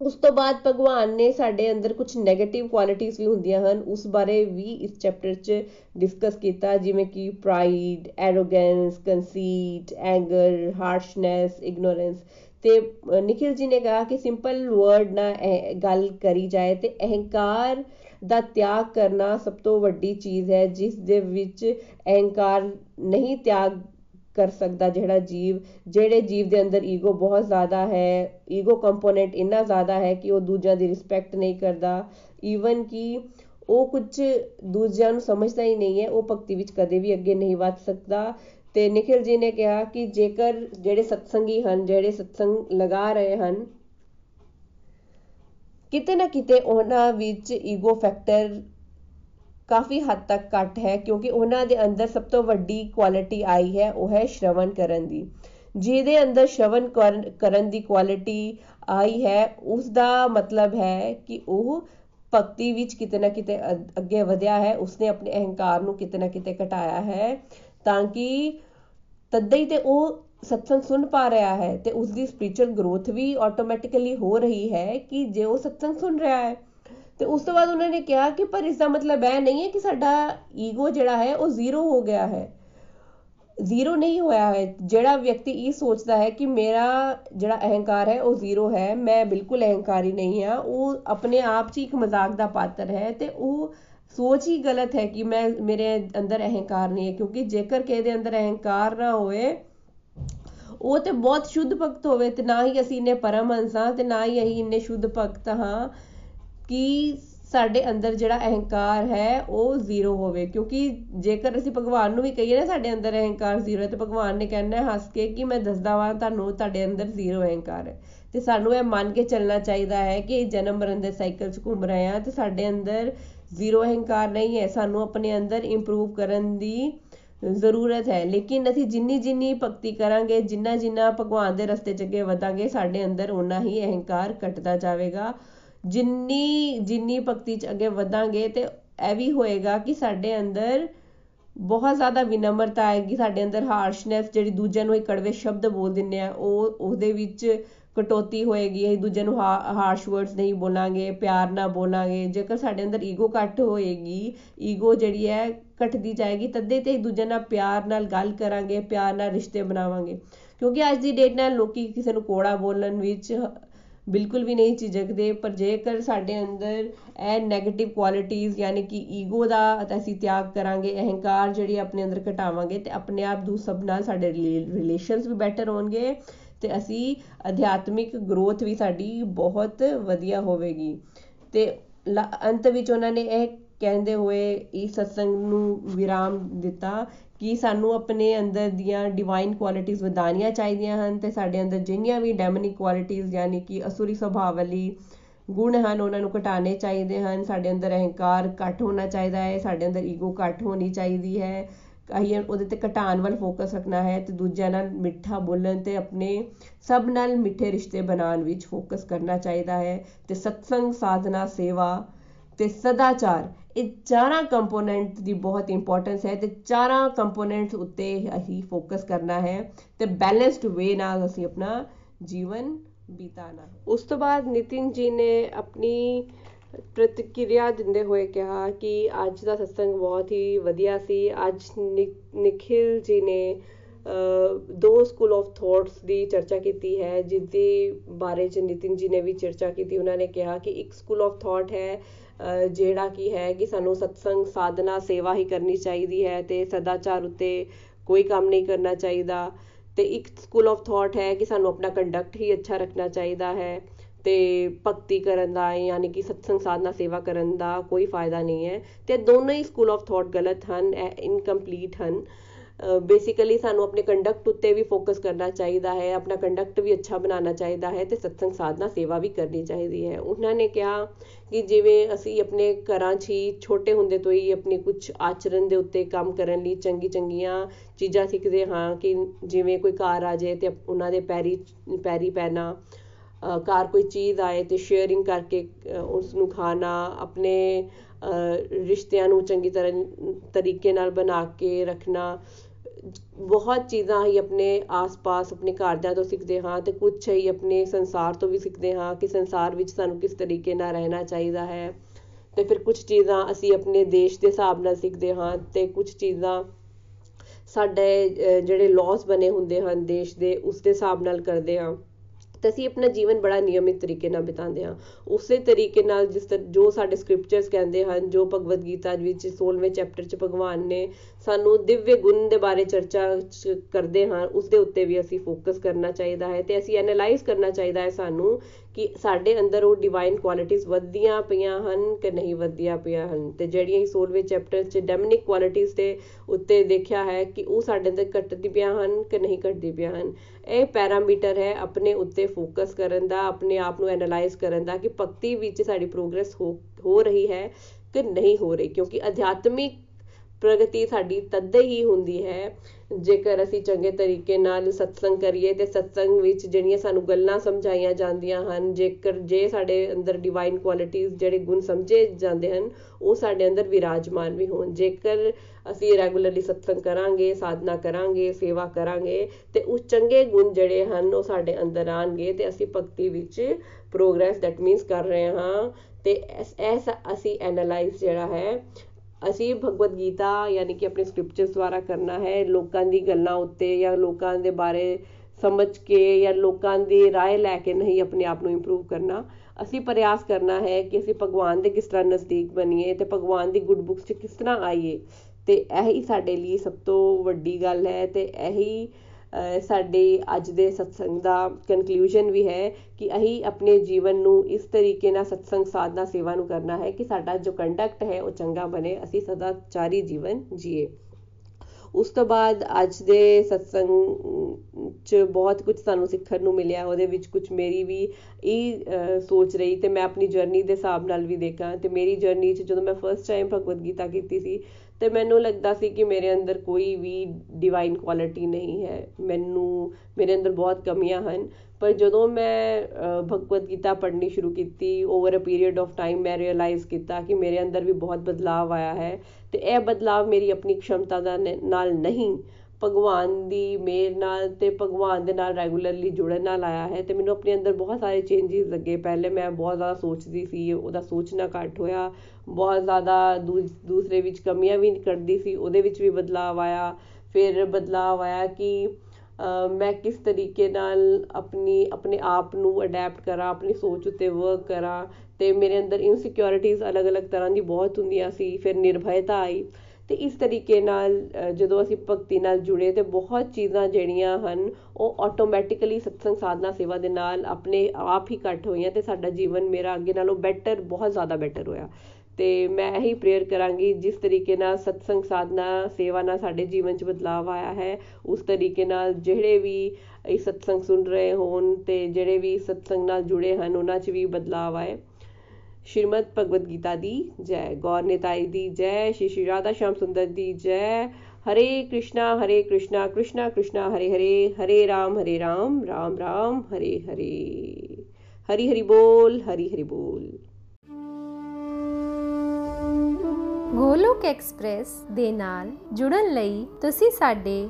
ਉਸ ਤੋਂ ਬਾਅਦ ਭਗਵਾਨ ਨੇ ਸਾਡੇ ਅੰਦਰ ਕੁਝ 네ਗੇਟਿਵ ਕੁਆਲਿਟੀਆਂ ਵੀ ਹੁੰਦੀਆਂ ਹਨ, ਉਸ ਬਾਰੇ ਵੀ ਇਸ ਚੈਪਟਰ 'ਚ ਡਿਸਕਸ ਕੀਤਾ, ਜਿਵੇਂ ਕਿ pride arrogance conceit anger harshness ignorance ਤੇ ਨikhil ji ਨੇ ਕਿਹਾ ਕਿ ਸਿੰਪਲ ਵਰਡ ਨਾਲ ਗੱਲ ਕਰੀ ਜਾਏ ਤੇ ਅਹੰਕਾਰ ਦਾ ਤਿਆਗ ਕਰਨਾ ਸਭ ਤੋਂ ਵੱਡੀ ਚੀਜ਼ ਹੈ, ਜਿਸ ਦੇ ਵਿੱਚ ਅਹੰਕਾਰ ਨਹੀਂ ਤਿਆਗ ਕਰ ਸਕਦਾ ਜਿਹੜਾ ਜੀਵ, ਜਿਹੜੇ ਜੀਵ ਦੇ ਅੰਦਰ ਈਗੋ ਬਹੁਤ ਜ਼ਿਆਦਾ ਹੈ ਈਗੋ ਕੰਪੋਨੈਂਟ ਇੰਨਾ ਜ਼ਿਆਦਾ ਹੈ ਕਿ ਉਹ ਦੂਜਿਆਂ ਦੀ ਰਿਸਪੈਕਟ ਨਹੀਂ ਕਰਦਾ। ਈਵਨ ਕਿ ਉਹ ਕੁਝ ਦੂਜਿਆਂ ਨੂੰ ਸਮਝਦਾ ਹੀ ਨਹੀਂ ਹੈ, ਉਹ ਭਗਤੀ ਵਿੱਚ ਕਦੇ ਵੀ ਅੱਗੇ ਨਹੀਂ ਵੱਧ ਸਕਦਾ। ਤੇ ਨikhil ji ਨੇ ਕਿਹਾ ਕਿ ਜੇਕਰ ਜਿਹੜੇ ਸਤਸੰਗੀ ਹਨ, ਜਿਹੜੇ ਸਤਸੰਗ ਲਗਾ ਰਹੇ ਹਨ, ਕਿਤੇ ਨਾ ਕਿਤੇ ਉਹਨਾਂ ਵਿੱਚ ਈਗੋ ਫੈਕਟਰ ਕਾਫੀ ਹੱਦ ਤੱਕ ਘੱਟ ਹੈ, ਕਿਉਂਕਿ ਉਹਨਾਂ ਦੇ ਅੰਦਰ ਸਭ ਤੋਂ ਵੱਡੀ ਕੁਆਲਿਟੀ ਆਈ ਹੈ, ਉਹ ਹੈ ਸ਼ਰਵਨ ਕਰਨ ਦੀ। ਜਿਹਦੇ ਅੰਦਰ ਸ਼ਰਵਨ ਕਰਨ ਦੀ ਕੁਆਲਿਟੀ ਆਈ ਹੈ ਉਸ ਦਾ ਮਤਲਬ ਹੈ ਕਿ ਉਹ ਭਗਤੀ ਵਿੱਚ ਕਿਤੇ ਨਾ ਕਿਤੇ ਅੱਗੇ ਵਧਿਆ ਹੈ, ਉਸਨੇ ਆਪਣੇ ਅਹੰਕਾਰ ਨੂੰ ਕਿਤੇ ਨਾ ਕਿਤੇ ਘਟਾਇਆ ਹੈ, ਤਾਂ ਕਿ ਤਦ ਹੀ ਤੇ ਉਹ ਸਤਸੰਗ ਸੁਣ ਪਾ ਰਿਹਾ ਹੈ ਤੇ ਉਸ ਦੀ ਸਪਿਰਚੁਅਲ ਗਰੋਥ ਵੀ ਆਟੋਮੈਟਿਕਲੀ ਹੋ ਰਹੀ ਹੈ ਕਿ ਜੇ ਉਹ ਸਤਸੰਗ ਸੁਣ ਰਿਹਾ ਹੈ ਤੇ ਉਸ ਤੋਂ ਬਾਅਦ ਉਹਨਾਂ ਨੇ ਕਿਹਾ ਕਿ ਪਰ ਇਸ ਦਾ ਮਤਲਬ ਇਹ ਨਹੀਂ ਹੈ ਕਿ ਸਾਡਾ ਈਗੋ ਜਿਹੜਾ ਹੈ ਉਹ ਜ਼ੀਰੋ ਹੋ ਗਿਆ ਹੈ। ਜ਼ੀਰੋ ਨਹੀਂ ਹੋਇਆ ਹੈ। ਜਿਹੜਾ ਵਿਅਕਤੀ ਇਹ ਸੋਚਦਾ ਹੈ ਕਿ ਮੇਰਾ ਜਿਹੜਾ ਅਹੰਕਾਰ ਹੈ ਉਹ ਜ਼ੀਰੋ ਹੈ, ਮੈਂ ਬਿਲਕੁਲ ਅਹੰਕਾਰੀ ਨਹੀਂ ਹਾਂ, ਉਹ ਆਪਣੇ ਆਪ 'ਚ ਇੱਕ ਮਜ਼ਾਕ ਦਾ ਪਾਤਰ ਹੈ ਤੇ ਉਹ ਸੋਚ ਹੀ ਗਲਤ ਹੈ ਕਿ ਮੈਂ, ਮੇਰੇ ਅੰਦਰ ਅਹੰਕਾਰ ਨਹੀਂ ਹੈ ਕਿਉਂਕਿ ਜੇਕਰ ਕਿਸੇ ਦੇ ਅੰਦਰ ਅਹੰਕਾਰ ਨਾ ਹੋਵੇ, ਉਹ ਤੇ ਬਹੁਤ ਸ਼ੁੱਧ ਭਗਤ ਹੋਵੇ ਤੇ ਨਾ ਹੀ ਅਸੀਂ ਇੰਨੇ ਪਰਮਹੰਸ ਹਾਂ ਤੇ ਨਾ ਹੀ ਅਸੀਂ ਇੰਨੇ ਸ਼ੁੱਧ ਭਗਤ ਹਾਂ। ਕਿ ਸਾਡੇ ਅੰਦਰ ਜਿਹੜਾ ਅਹੰਕਾਰ ਹੈ, ਉਹ ਜ਼ੀਰੋ ਹੋਵੇ। ਕਿਉਂਕਿ ਜੇਕਰ ਅਸੀਂ ਭਗਵਾਨ ਨੂੰ ਵੀ ਕਹੀਏ ਨਾ, ਸਾਡੇ ਅੰਦਰ ਅਹੰਕਾਰ ਜ਼ੀਰੋ ਹੈ, ਤੇ ਭਗਵਾਨ ਨੇ ਕਹਿਣਾ ਹੱਸ ਕੇ ਕਿ ਮੈਂ ਦੱਸਦਾ ਵਾਂ, ਤੁਹਾਨੂੰ ਤੁਹਾਡੇ ਅੰਦਰ ਜ਼ੀਰੋ ਅਹੰਕਾਰ ਹੈ। ਤੇ ਸਾਨੂੰ ਇਹ ਮੰਨ ਕੇ ਚੱਲਣਾ ਚਾਹੀਦਾ ਹੈ ਕਿ ਜਨਮ ਮਰਨ ਦੇ ਸਾਈਕਲ 'ਚ ਘੁੰਮ ਰਹੇ ਆ ਤੇ ਸਾਡੇ ਅੰਦਰ ਜ਼ੀਰੋ ਅਹੰਕਾਰ ਨਹੀਂ ਹੈ। ਸਾਨੂੰ ਆਪਣੇ ਅੰਦਰ ਇੰਪਰੂਵ ਕਰਨ ਦੀ ਜ਼ਰੂਰਤ ਹੈ। ਲੇਕਿਨ ਅਸੀਂ ਜਿੰਨੀ ਜਿੰਨੀ ਭਗਤੀ ਕਰਾਂਗੇ, ਜਿੰਨਾ ਜਿੰਨਾ ਭਗਵਾਨ ਦੇ ਰਸਤੇ 'ਚ ਅੱਗੇ ਵਧਾਂਗੇ, ਸਾਡੇ ਅੰਦਰ ਓਨਾ ਹੀ ਅਹੰਕਾਰ ਘਟਦਾ ਜਾਵੇਗਾ। ਜਿੰਨੀ ਜਿੰਨੀ ਭਗਤੀ 'ਚ ਅੱਗੇ ਵਧਾਂਗੇ ਤੇ ਇਹ ਵੀ ਹੋਏਗਾ ਕਿ ਸਾਡੇ ਅੰਦਰ ਬਹੁਤ ਜ਼ਿਆਦਾ ਵਿਨਮਰਤਾ ਆਏਗੀ, ਸਾਡੇ ਅੰਦਰ ਹਾਰਸ਼ਨੈਸ ਜਿਹੜੀ ਦੂਜਿਆਂ ਨੂੰ ਹੀ ਕੜਵੇ ਸ਼ਬਦ ਬੋਲ ਦਿੰਨੇ ਆ, ਉਹ, ਉਹਦੇ ਵਿੱਚ ਕਟੌਤੀ ਹੋਏਗੀ, ਅਸੀਂ ਦੂਜਿਆਂ ਨੂੰ ਹਾਰਸ਼ ਵਰਡਸ ਨਹੀਂ ਬੋਲਾਂਗੇ, ਪਿਆਰ ਨਾਲ ਬੋਲਾਂਗੇ, ਜੇਕਰ ਸਾਡੇ ਅੰਦਰ ਈਗੋ ਘੱਟ ਹੋਏਗੀ ਈਗੋ ਜਿਹੜੀ ਹੈ ਘਟਦੀ ਜਾਏਗੀ, ਤਦੇ ਤੇ ਦੂਜਿਆਂ ਨਾਲ ਪਿਆਰ ਨਾਲ ਗੱਲ ਕਰਾਂਗੇ, ਪਿਆਰ ਨਾਲ ਰਿਸ਼ਤੇ ਬਣਾਵਾਂਗੇ। ਕਿਉਂਕਿ ਅੱਜ ਦੀ ਡੇਟ ਨਾਲ ਲੋਕੀ ਕਿਸੇ ਨੂੰ ਕੋੜਾ ਬੋਲਣ ਵਿੱਚ ਬਿਲਕੁਲ ਵੀ ਨਹੀਂ ਝਿਜਕਦੇ, ਪਰ ਜੇਕਰ ਸਾਡੇ ਅੰਦਰ ਇਹ ਨੈਗੇਟਿਵ ਕੁਆਲਿਟੀਜ਼ ਯਾਨੀ ਕਿ ਈਗੋ ਦਾ ਅਸੀਂ ਤਿਆਗ ਕਰਾਂਗੇ, ਅਹੰਕਾਰ ਜਿਹੜੀ ਆਪਣੇ ਅੰਦਰ ਘਟਾਵਾਂਗੇ ਤੇ ਆਪਣੇ ਆਪ ਦੂ ਸਭ ਨਾਲ ਸਾਡੇ ਰਿਲੇਸ਼ਨਸ ਵੀ ਬੈਟਰ ਹੋਣਗੇ ਤੇ ਅਸੀਂ ਅਧਿਆਤਮਿਕ ਗਰੋਥ ਵੀ ਸਾਡੀ ਬਹੁਤ ਵਧੀਆ ਹੋਵੇਗੀ। ਤੇ ਅੰਤ ਵਿੱਚ ਉਹਨਾਂ ਨੇ ਇਹ ਕਹਿੰਦੇ ਹੋਏ ਇਸ ਸਤਸੰਗ ਨੂੰ ਵਿਰਾਮ ਦਿੱਤਾ ਕਿ ਸਾਨੂੰ ਆਪਣੇ ਅੰਦਰ ਦੀਆਂ ਡਿਵਾਈਨ ਕੁਆਲਿਟੀਆਂ ਵਧਾਉਣੀਆਂ ਚਾਹੀਦੀਆਂ ਹਨ ਤੇ ਸਾਡੇ ਅੰਦਰ ਜਿੰਨੀਆਂ ਵੀ ਡੈਮੋਨਿਕ ਕੁਆਲਿਟੀਆਂ ਯਾਨੀ ਕਿ ਅਸੁਰੀ ਸੁਭਾਅ ਵਾਲੀ ਗੁਣ ਹਨ, ਉਹਨਾਂ ਨੂੰ ਘਟਾਉਣੇ ਚਾਹੀਦੇ ਹਨ, ਸਾਡੇ ਅੰਦਰ ਅਹੰਕਾਰ ਘੱਟ ਹੋਣਾ ਚਾਹੀਦਾ ਹੈ, ਸਾਡੇ ਅੰਦਰ ਈਗੋ ਘੱਟ ਹੋਣੀ ਚਾਹੀਦੀ ਹੈ, ਅਸੀਂ ਉਹਦੇ ਤੇ ਘਟਾਉਣ ਵੱਲ ਫੋਕਸ ਰੱਖਣਾ ਹੈ ਤੇ ਦੂਜਿਆਂ ਨਾਲ ਮਿੱਠਾ ਬੋਲਣ ਤੇ ਆਪਣੇ ਸਭ ਨਾਲ ਮਿੱਠੇ ਰਿਸ਼ਤੇ ਬਣਾਉਣ ਵਿੱਚ ਫੋਕਸ ਕਰਨਾ ਚਾਹੀਦਾ ਹੈ ਤੇ ਸਤਸੰਗ, ਸਾਧਨਾ, ਸੇਵਾ ਤੇ ਸਦਾਚਾਰ ਇਹ ਚਾਰਾਂ ਕੰਪੋਨੈਂਟ ਦੀ ਬਹੁਤ ਇੰਪੋਰਟੈਂਸ ਹੈ ਤੇ ਚਾਰਾਂ ਕੰਪੋਨੈਂਟਸ ਉੱਤੇ ਅਸੀਂ ਫੋਕਸ ਕਰਨਾ ਹੈ ਤੇ ਬੈਲੈਂਸਡ ਵੇ ਨਾਲ ਅਸੀਂ ਆਪਣਾ ਜੀਵਨ ਬੀਤਾਣਾ ਉਸ ਤੋਂ ਬਾਅਦ ਨਿਤਿਨ ਜੀ ਨੇ ਆਪਣੀ ਪ੍ਰਤੀਕਿਰਿਆ ਦਿੰਦੇ ਹੋਏ ਕਿਹਾ ਕਿ ਅੱਜ ਦਾ ਸਤਸੰਗ ਬਹੁਤ ਹੀ ਵਧੀਆ ਸੀ। ਅੱਜ ਨਿਖਿਲ ਜੀ ਨੇ ਦੋ ਸਕੂਲ ਆਫ ਥਾਟਸ ਦੀ ਚਰਚਾ ਕੀਤੀ ਹੈ ਜਿਸ ਦੇ ਬਾਰੇ ਚ ਨਿਤਿਨ ਜੀ ਨੇ ਵੀ ਚਰਚਾ ਕੀਤੀ। ਉਹਨਾਂ ਨੇ ਕਿਹਾ ਕਿ ਇੱਕ ਸਕੂਲ ਆਫ ਥਾਟ ਹੈ ਜਿਹੜਾ ਕੀ ਹੈ ਕਿ ਸਾਨੂੰ ਸਤਸੰਗ, ਸਾਧਨਾ, ਸੇਵਾ ਹੀ ਕਰਨੀ ਚਾਹੀਦੀ ਹੈ ਤੇ ਸਦਾਚਾਰ ਉੱਤੇ ਕੋਈ ਕੰਮ ਨਹੀਂ ਕਰਨਾ ਚਾਹੀਦਾ। ਤੇ ਇੱਕ ਸਕੂਲ ਆਫ ਥਾਟ ਹੈ ਕਿ ਸਾਨੂੰ ਆਪਣਾ ਕੰਡਕਟ ਹੀ ਅੱਛਾ ਰੱਖਣਾ ਚਾਹੀਦਾ ਹੈ ਤੇ ਭਗਤੀ ਕਰਨ ਦਾ, ਯਾਨੀ ਕਿ ਸਤਸੰਗ, ਸਾਧਨਾ, ਸੇਵਾ ਕਰਨ ਦਾ ਕੋਈ ਫਾਇਦਾ ਨਹੀਂ ਹੈ। ਤੇ ਦੋਨੋਂ ਹੀ ਸਕੂਲ ਆਫ ਥਾਟ ਗਲਤ ਹਨ ਇਨਕੰਪਲੀਟ ਹਨ। ਬੇਸਿਕਲੀ ਸਾਨੂੰ ਆਪਣੇ ਕੰਡਕਟ ਉੱਤੇ ਵੀ ਫੋਕਸ ਕਰਨਾ ਚਾਹੀਦਾ ਹੈ, ਆਪਣਾ ਕੰਡਕਟ ਵੀ ਅੱਛਾ ਬਣਾਉਣਾ ਚਾਹੀਦਾ ਹੈ ਤੇ ਸਤਸੰਗ ਸਾਧਨਾ ਸੇਵਾ ਵੀ ਕਰਨੀ ਚਾਹੀਦੀ ਹੈ। ਉਹਨਾਂ ਨੇ ਕਿਹਾ ਕਿ ਜਿਵੇਂ ਅਸੀਂ ਆਪਣੇ ਘਰਾਂ 'ਚ ਹੀ ਛੋਟੇ ਹੁੰਦੇ ਤੋਂ ਹੀ ਆਪਣੀ ਕੁਝ ਆਚਰਣ ਦੇ ਉੱਤੇ ਕੰਮ ਕਰਨ ਲਈ ਚੰਗੀ ਚੰਗੀਆਂ ਚੀਜ਼ਾਂ ਸਿੱਖਦੇ ਹਾਂ ਕਿ ਜਿਵੇਂ ਕੋਈ ਘਰ ਆ ਜਾਏ ਤੇ ਉਹਨਾਂ ਦੇ ਪੈਰੀ ਪੈਰੀ ਪੈਣਾ ਘਰ ਕੋਈ ਚੀਜ਼ ਆਏ ਤੇ ਸ਼ੇਅਰਿੰਗ ਕਰਕੇ ਉਸ ਨੂੰ ਖਾਣਾ, ਆਪਣੇ ਰਿਸ਼ਤਿਆਂ ਨੂੰ ਚੰਗੀ ਤਰ੍ਹਾਂ, ਤਰੀਕੇ ਨਾਲ ਬਣਾ ਕੇ ਰੱਖਣਾ ਬਹੁਤ ਚੀਜ਼ਾਂ ਹੀ ਆਪਣੇ ਆਸ-ਪਾਸ, ਆਪਣੇ ਘਰਦਿਆਂ ਤੋਂ ਸਿੱਖਦੇ ਹਾਂ ਤੇ ਕੁਝ ਹੀ ਆਪਣੇ ਸੰਸਾਰ ਤੋਂ ਵੀ ਸਿੱਖਦੇ ਹਾਂ ਕਿ ਸੰਸਾਰ ਵਿੱਚ ਸਾਨੂੰ ਕਿਸ ਤਰੀਕੇ ਨਾਲ ਰਹਿਣਾ ਚਾਹੀਦਾ ਹੈ। ਤੇ ਫਿਰ ਕੁਝ ਚੀਜ਼ਾਂ ਅਸੀਂ ਆਪਣੇ ਦੇਸ਼ ਦੇ ਹਿਸਾਬ ਨਾਲ ਸਿੱਖਦੇ ਹਾਂ ਤੇ ਕੁਝ ਚੀਜ਼ਾਂ ਸਾਡੇ ਜਿਹੜੇ ਲਾਜ਼ ਬਣੇ ਹੁੰਦੇ ਹਨ ਦੇਸ਼ ਦੇ, ਉਸ ਦੇ ਹਿਸਾਬ ਨਾਲ ਕਰਦੇ ਹਾਂ। ਤੇ ਅਸੀਂ ਆਪਣਾ ਜੀਵਨ ਬੜਾ ਨਿਯਮਿਤ ਤਰੀਕੇ ਨਾਲ ਬਿਤਾਉਂਦੇ ਹਾਂ। ਉਸੇ ਤਰੀਕੇ ਨਾਲ ਜਿਸ ਜੋ ਸਾਡੇ ਸਕ੍ਰਿਪਚਰਸ ਕਹਿੰਦੇ ਹਨ, ਜੋ ਭਗਵਦ ਗੀਤਾ ਵਿੱਚ 16ਵੇਂ ਚੈਪਟਰ 'ਚ ਭਗਵਾਨ ਨੇ ਸਾਨੂੰ ਦਿਵਯ ਗੁਣ ਦੇ ਬਾਰੇ ਚਰਚਾ ਕਰਦੇ ਹਾਂ, ਉਸ ਦੇ ਉੱਤੇ ਵੀ ਅਸੀਂ ਫੋਕਸ ਕਰਨਾ ਚਾਹੀਦਾ ਹੈ ਤੇ ਅਸੀਂ ਐਨਾਲਾਈਜ਼ ਕਰਨਾ ਚਾਹੀਦਾ ਹੈ ਸਾਨੂੰ ਕਿ ਸਾਡੇ ਅੰਦਰ ਉਹ ਡਿਵਾਈਨ ਕੁਆਲਿਟੀਆਂ ਵਧਦੀਆਂ ਪਈਆਂ ਹਨ ਕਿ ਨਹੀਂ ਵਧਦੀਆਂ ਪਈਆਂ ਹਨ ਤੇ ਜਿਹੜੀਆਂ 16ਵੇਂ ਚੈਪਟਰ 'ਚ ਡੈਮਨਿਕ ਕੁਆਲਿਟੀਆਂ ਦੇ ਉੱਤੇ ਦੇਖਿਆ ਹੈ ਕਿ ਉਹ ਸਾਡੇ ਅੰਦਰ ਘਟਦੀ ਪਈਆਂ ਹਨ ਕਿ ਨਹੀਂ ਘਟਦੀ ਪਈਆਂ ਹਨ। ਇਹ ਪੈਰਾਮੀਟਰ ਹੈ ਆਪਣੇ ਉੱਤੇ ਫੋਕਸ ਕਰਨ ਦਾ, ਆਪਣੇ ਆਪ ਨੂੰ ਐਨਾਲਾਈਜ਼ ਕਰਨ ਦਾ ਕਿ ਭਗਤੀ ਵਿੱਚ ਸਾਡੀ ਪ੍ਰੋਗਰੈਸ ਹੋ ਹੋ ਰਹੀ ਹੈ ਕਿ ਨਹੀਂ ਹੋ ਰਹੀ ਕਿਉਂਕਿ ਅਧਿਆਤਮਿਕ ਪ੍ਰਗਤੀ ਸਾਡੀ ਤਦੇ ਹੀ ਹੁੰਦੀ ਹੈ, ਜੇਕਰ ਅਸੀਂ ਚੰਗੇ ਤਰੀਕੇ ਨਾਲ ਸਤਸੰਗ ਕਰੀਏ ਤੇ ਸਤਸੰਗ ਵਿੱਚ ਜਿਹੜੀਆਂ ਸਾਨੂੰ ਗੱਲਾਂ ਸਮਝਾਈਆਂ ਜਾਂਦੀਆਂ ਹਨ, ਜੇਕਰ ਜੇ ਸਾਡੇ ਅੰਦਰ ਡਿਵਾਈਨ ਕੁਆਲਿਟੀਆਂ ਜਿਹੜੇ ਗੁਣ ਸਮਝੇ ਜਾਂਦੇ ਹਨ, ਉਹ ਸਾਡੇ ਅੰਦਰ ਵਿਰਾਜਮਾਨ ਵੀ ਹੋਣ। ਜੇਕਰ ਅਸੀਂ ਰੈਗੂਲਰਲੀ ਸਤਸੰਗ ਕਰਾਂਗੇ, ਸਾਧਨਾ ਕਰਾਂਗੇ, ਸੇਵਾ ਕਰਾਂਗੇ ਤੇ ਉਸ ਚੰਗੇ ਗੁਣ ਜਿਹੜੇ ਹਨ, ਉਹ ਸਾਡੇ ਅੰਦਰ ਆਣਗੇ ਤੇ ਅਸੀਂ ਭਗਤੀ ਵਿੱਚ ਪ੍ਰੋਗਰੈਸ ਦੈਟ ਮੀਨਸ ਕਰ ਰਹੇ ਹਾਂ ਤੇ ਐਸਾ ਅਸੀਂ ਐਨਾਲਾਈਜ਼ ਜਿਹੜਾ ਹੈ ਅਸੀਂ ਭਗਵਦ ਗੀਤਾ ਯਾਨੀ ਕਿ ਆਪਣੇ ਸਕ੍ਰਿਪਚਰਸ ਦੁਆਰਾ ਕਰਨਾ ਹੈ ਲੋਕਾਂ ਦੀ ਗੱਲਾਂ ਉੱਤੇ ਜਾਂ ਲੋਕਾਂ ਦੇ ਬਾਰੇ ਸਮਝ ਕੇ ਜਾਂ ਲੋਕਾਂ ਦੀ رائے ਲੈ ਕੇ ਨਹੀਂ ਆਪਣੇ ਆਪ ਨੂੰ ਇੰਪਰੂਵ ਕਰਨਾ ਅਸੀਂ ਪ੍ਰਯਾਸ ਕਰਨਾ ਹੈ ਕਿ ਅਸੀਂ ਭਗਵਾਨ ਦੇ ਕਿਸ ਤਰ੍ਹਾਂ ਨਜ਼ਦੀਕ ਬਣੀਏ ਤੇ ਭਗਵਾਨ ਦੀ ਗੁੱਡ ਬੁੱਕਸ 'ਚ ਕਿਸ ਤਰ੍ਹਾਂ ਆਈਏ ਤੇ ਇਹੀ ਸਾਡੇ ਲਈ ਸਭ ਤੋਂ ਵੱਡੀ ਗੱਲ ਹੈ ਤੇ ਇਹੀ ਸਾਡੇ ਅੱਜ ਦੇ ਸਤਸੰਗ ਦਾ ਕਨਕਲੂਜਨ ਵੀ ਹੈ ਕਿ ਅਸੀਂ ਆਪਣੇ ਜੀਵਨ ਨੂੰ ਇਸ ਤਰੀਕੇ ਨਾਲ ਸਤਸੰਗ ਸਾਧਨਾ ਸੇਵਾ ਨੂੰ ਕਰਨਾ ਹੈ ਕਿ ਸਾਡਾ ਜੋ ਕੰਡਕਟ ਹੈ ਉਹ ਚੰਗਾ ਬਣੇ, ਅਸੀਂ ਸਦਾ ਚਾਰੀ ਜੀਵਨ ਜੀਏ। ਉਸ ਤੋਂ ਬਾਅਦ ਅੱਜ ਦੇ ਸਤਸੰਗ 'ਚ ਬਹੁਤ ਕੁਝ ਸਾਨੂੰ ਸਿੱਖਣ ਨੂੰ ਮਿਲਿਆ। ਉਹਦੇ ਵਿੱਚ ਕੁਝ ਮੇਰੀ ਵੀ ਇਹ ਸੋਚ ਰਹੀ ਤੇ ਮੈਂ ਆਪਣੀ ਜਰਨੀ ਦੇ ਹਿਸਾਬ ਨਾਲ ਵੀ ਦੇਖਾਂ। ਤੇ ਮੇਰੀ ਜਰਨੀ 'ਚ ਜਦੋਂ ਮੈਂ ਫਸਟ ਟਾਈਮ ਭਗਵਦ ਗੀਤਾ ਕੀਤੀ ਸੀ, ਤੇ ਮੈਨੂੰ ਲੱਗਦਾ ਸੀ ਕਿ ਮੇਰੇ ਅੰਦਰ ਕੋਈ ਵੀ ਡਿਵਾਈਨ ਕੁਆਲਿਟੀ ਨਹੀਂ ਹੈ। ਮੈਨੂੰ, ਮੇਰੇ ਅੰਦਰ ਬਹੁਤ ਕਮੀਆਂ ਹਨ। ਪਰ ਜਦੋਂ ਮੈਂ ਭਗਵਦ ਗੀਤਾ ਪੜ੍ਹਨੀ ਸ਼ੁਰੂ ਕੀਤੀ over a period of time ਮੈਂ ਰਿਅਲਾਈਜ਼ ਕੀਤਾ ਕਿ ਮੇਰੇ ਅੰਦਰ ਵੀ ਬਹੁਤ ਬਦਲਾਅ ਆਇਆ ਹੈ। ਤੇ ਇਹ ਬਦਲਾਅ ਮੇਰੀ ਆਪਣੀ ਖਮਤਾ ਦਾ ਨਾਲ ਨਹੀਂ। ਭਗਵਾਨ ਦੀ ਮੇਰ ਨਾਲ ਤੇ ਭਗਵਾਨ ਦੇ ਨਾਲ ਰੈਗੂਲਰਲੀ ਜੁੜਨ ਨਾਲ ਆਇਆ ਹੈ ਤੇ ਮੈਨੂੰ ਆਪਣੇ ਅੰਦਰ ਬਹੁਤ ਸਾਰੇ ਚੇਂਜਸ ਲੱਗੇ। ਪਹਿਲੇ ਮੈਂ ਬਹੁਤ ਜ਼ਿਆਦਾ ਸੋਚਦੀ ਸੀ, ਉਹਦਾ ਸੋਚਣਾ ਘੱਟ ਹੋਇਆ। ਬਹੁਤ ਜ਼ਿਆਦਾ ਦੂਸਰੇ ਵਿੱਚ ਕਮੀਆਂ ਵੀ ਕੱਢਦੀ ਸੀ, ਉਹਦੇ ਵਿੱਚ ਵੀ ਬਦਲਾਅ ਆਇਆ। ਫਿਰ ਬਦਲਾਅ ਆਇਆ ਕਿ ਮੈਂ ਕਿਸ ਤਰੀਕੇ ਨਾਲ ਆਪਣੀ, ਆਪਣੇ ਆਪ ਨੂੰ ਅਡੈਪਟ ਕਰਾਂ, ਆਪਣੀ ਸੋਚ ਉੱਤੇ ਵਰਕ ਕਰਾਂ। ਤੇ ਮੇਰੇ ਅੰਦਰ ਇਨਸਿਕਿਉਰਿਟੀਜ਼ ਅਲੱਗ-ਅਲੱਗ ਤਰ੍ਹਾਂ ਦੀ ਬਹੁਤ ਹੁੰਦੀਆਂ ਸੀ, ਫਿਰ ਨਿਰਭੈਤਾ ਆਈ। ਤੇ ਇਸ ਤਰੀਕੇ ਨਾਲ ਜਦੋਂ ਅਸੀਂ ਭਗਤੀ ਨਾਲ ਜੁੜੇ ਤੇ ਬਹੁਤ ਚੀਜ਼ਾਂ ਜਿਹੜੀਆਂ ਹਨ, ਉਹ ਆਟੋਮੈਟਿਕਲੀ ਸਤਸੰਗ ਸਾਧਨਾ ਸੇਵਾ ਦੇ ਨਾਲ ਆਪਣੇ ਆਪ ਹੀ ਘਟ ਹੋਈਆਂ ਤੇ ਸਾਡਾ ਜੀਵਨ ਮੇਰਾ ਅੱਗੇ ਨਾਲੋਂ ਬੈਟਰ ਬਹੁਤ ਜ਼ਿਆਦਾ ਬੈਟਰ ਹੋਇਆ। ਤੇ ਮੈਂ ਇਹੀ ਪ੍ਰੇਅਰ ਕਰਾਂਗੀ, ਜਿਸ ਤਰੀਕੇ ਨਾਲ ਸਤਸੰਗ ਸਾਧਨਾ ਸੇਵਾ ਨਾਲ ਸਾਡੇ ਜੀਵਨ 'ਚ ਬਦਲਾਅ ਆਇਆ ਹੈ, ਉਸ ਤਰੀਕੇ ਨਾਲ ਜਿਹੜੇ ਵੀ ਇਹ ਸਤਸੰਗ ਸੁਣ ਰਹੇ ਹੋਣ ਤੇ ਜਿਹੜੇ ਵੀ ਸਤਸੰਗ ਨਾਲ ਜੁੜੇ ਹਨ, ਉਹਨਾਂ 'ਚ ਵੀ ਬਦਲਾਅ ਆਏ। श्रीमद भगवद गीता दी जय गौर नेताई दी जय श्री श्री राधा श्याम सुंदर दी जय हरे कृष्णा हरे कृष्णा कृष्णा कृष्णा हरे हरे हरे राम हरे राम राम राम हरे हरे हरि हरि बोल हरि हरि बोल ਗੋਲੋਕ ਐਕਸਪ੍ਰੈਸ ਦੇ ਨਾਲ ਜੁੜਨ ਲਈ ਤੁਸੀਂ ਸਾਡੇ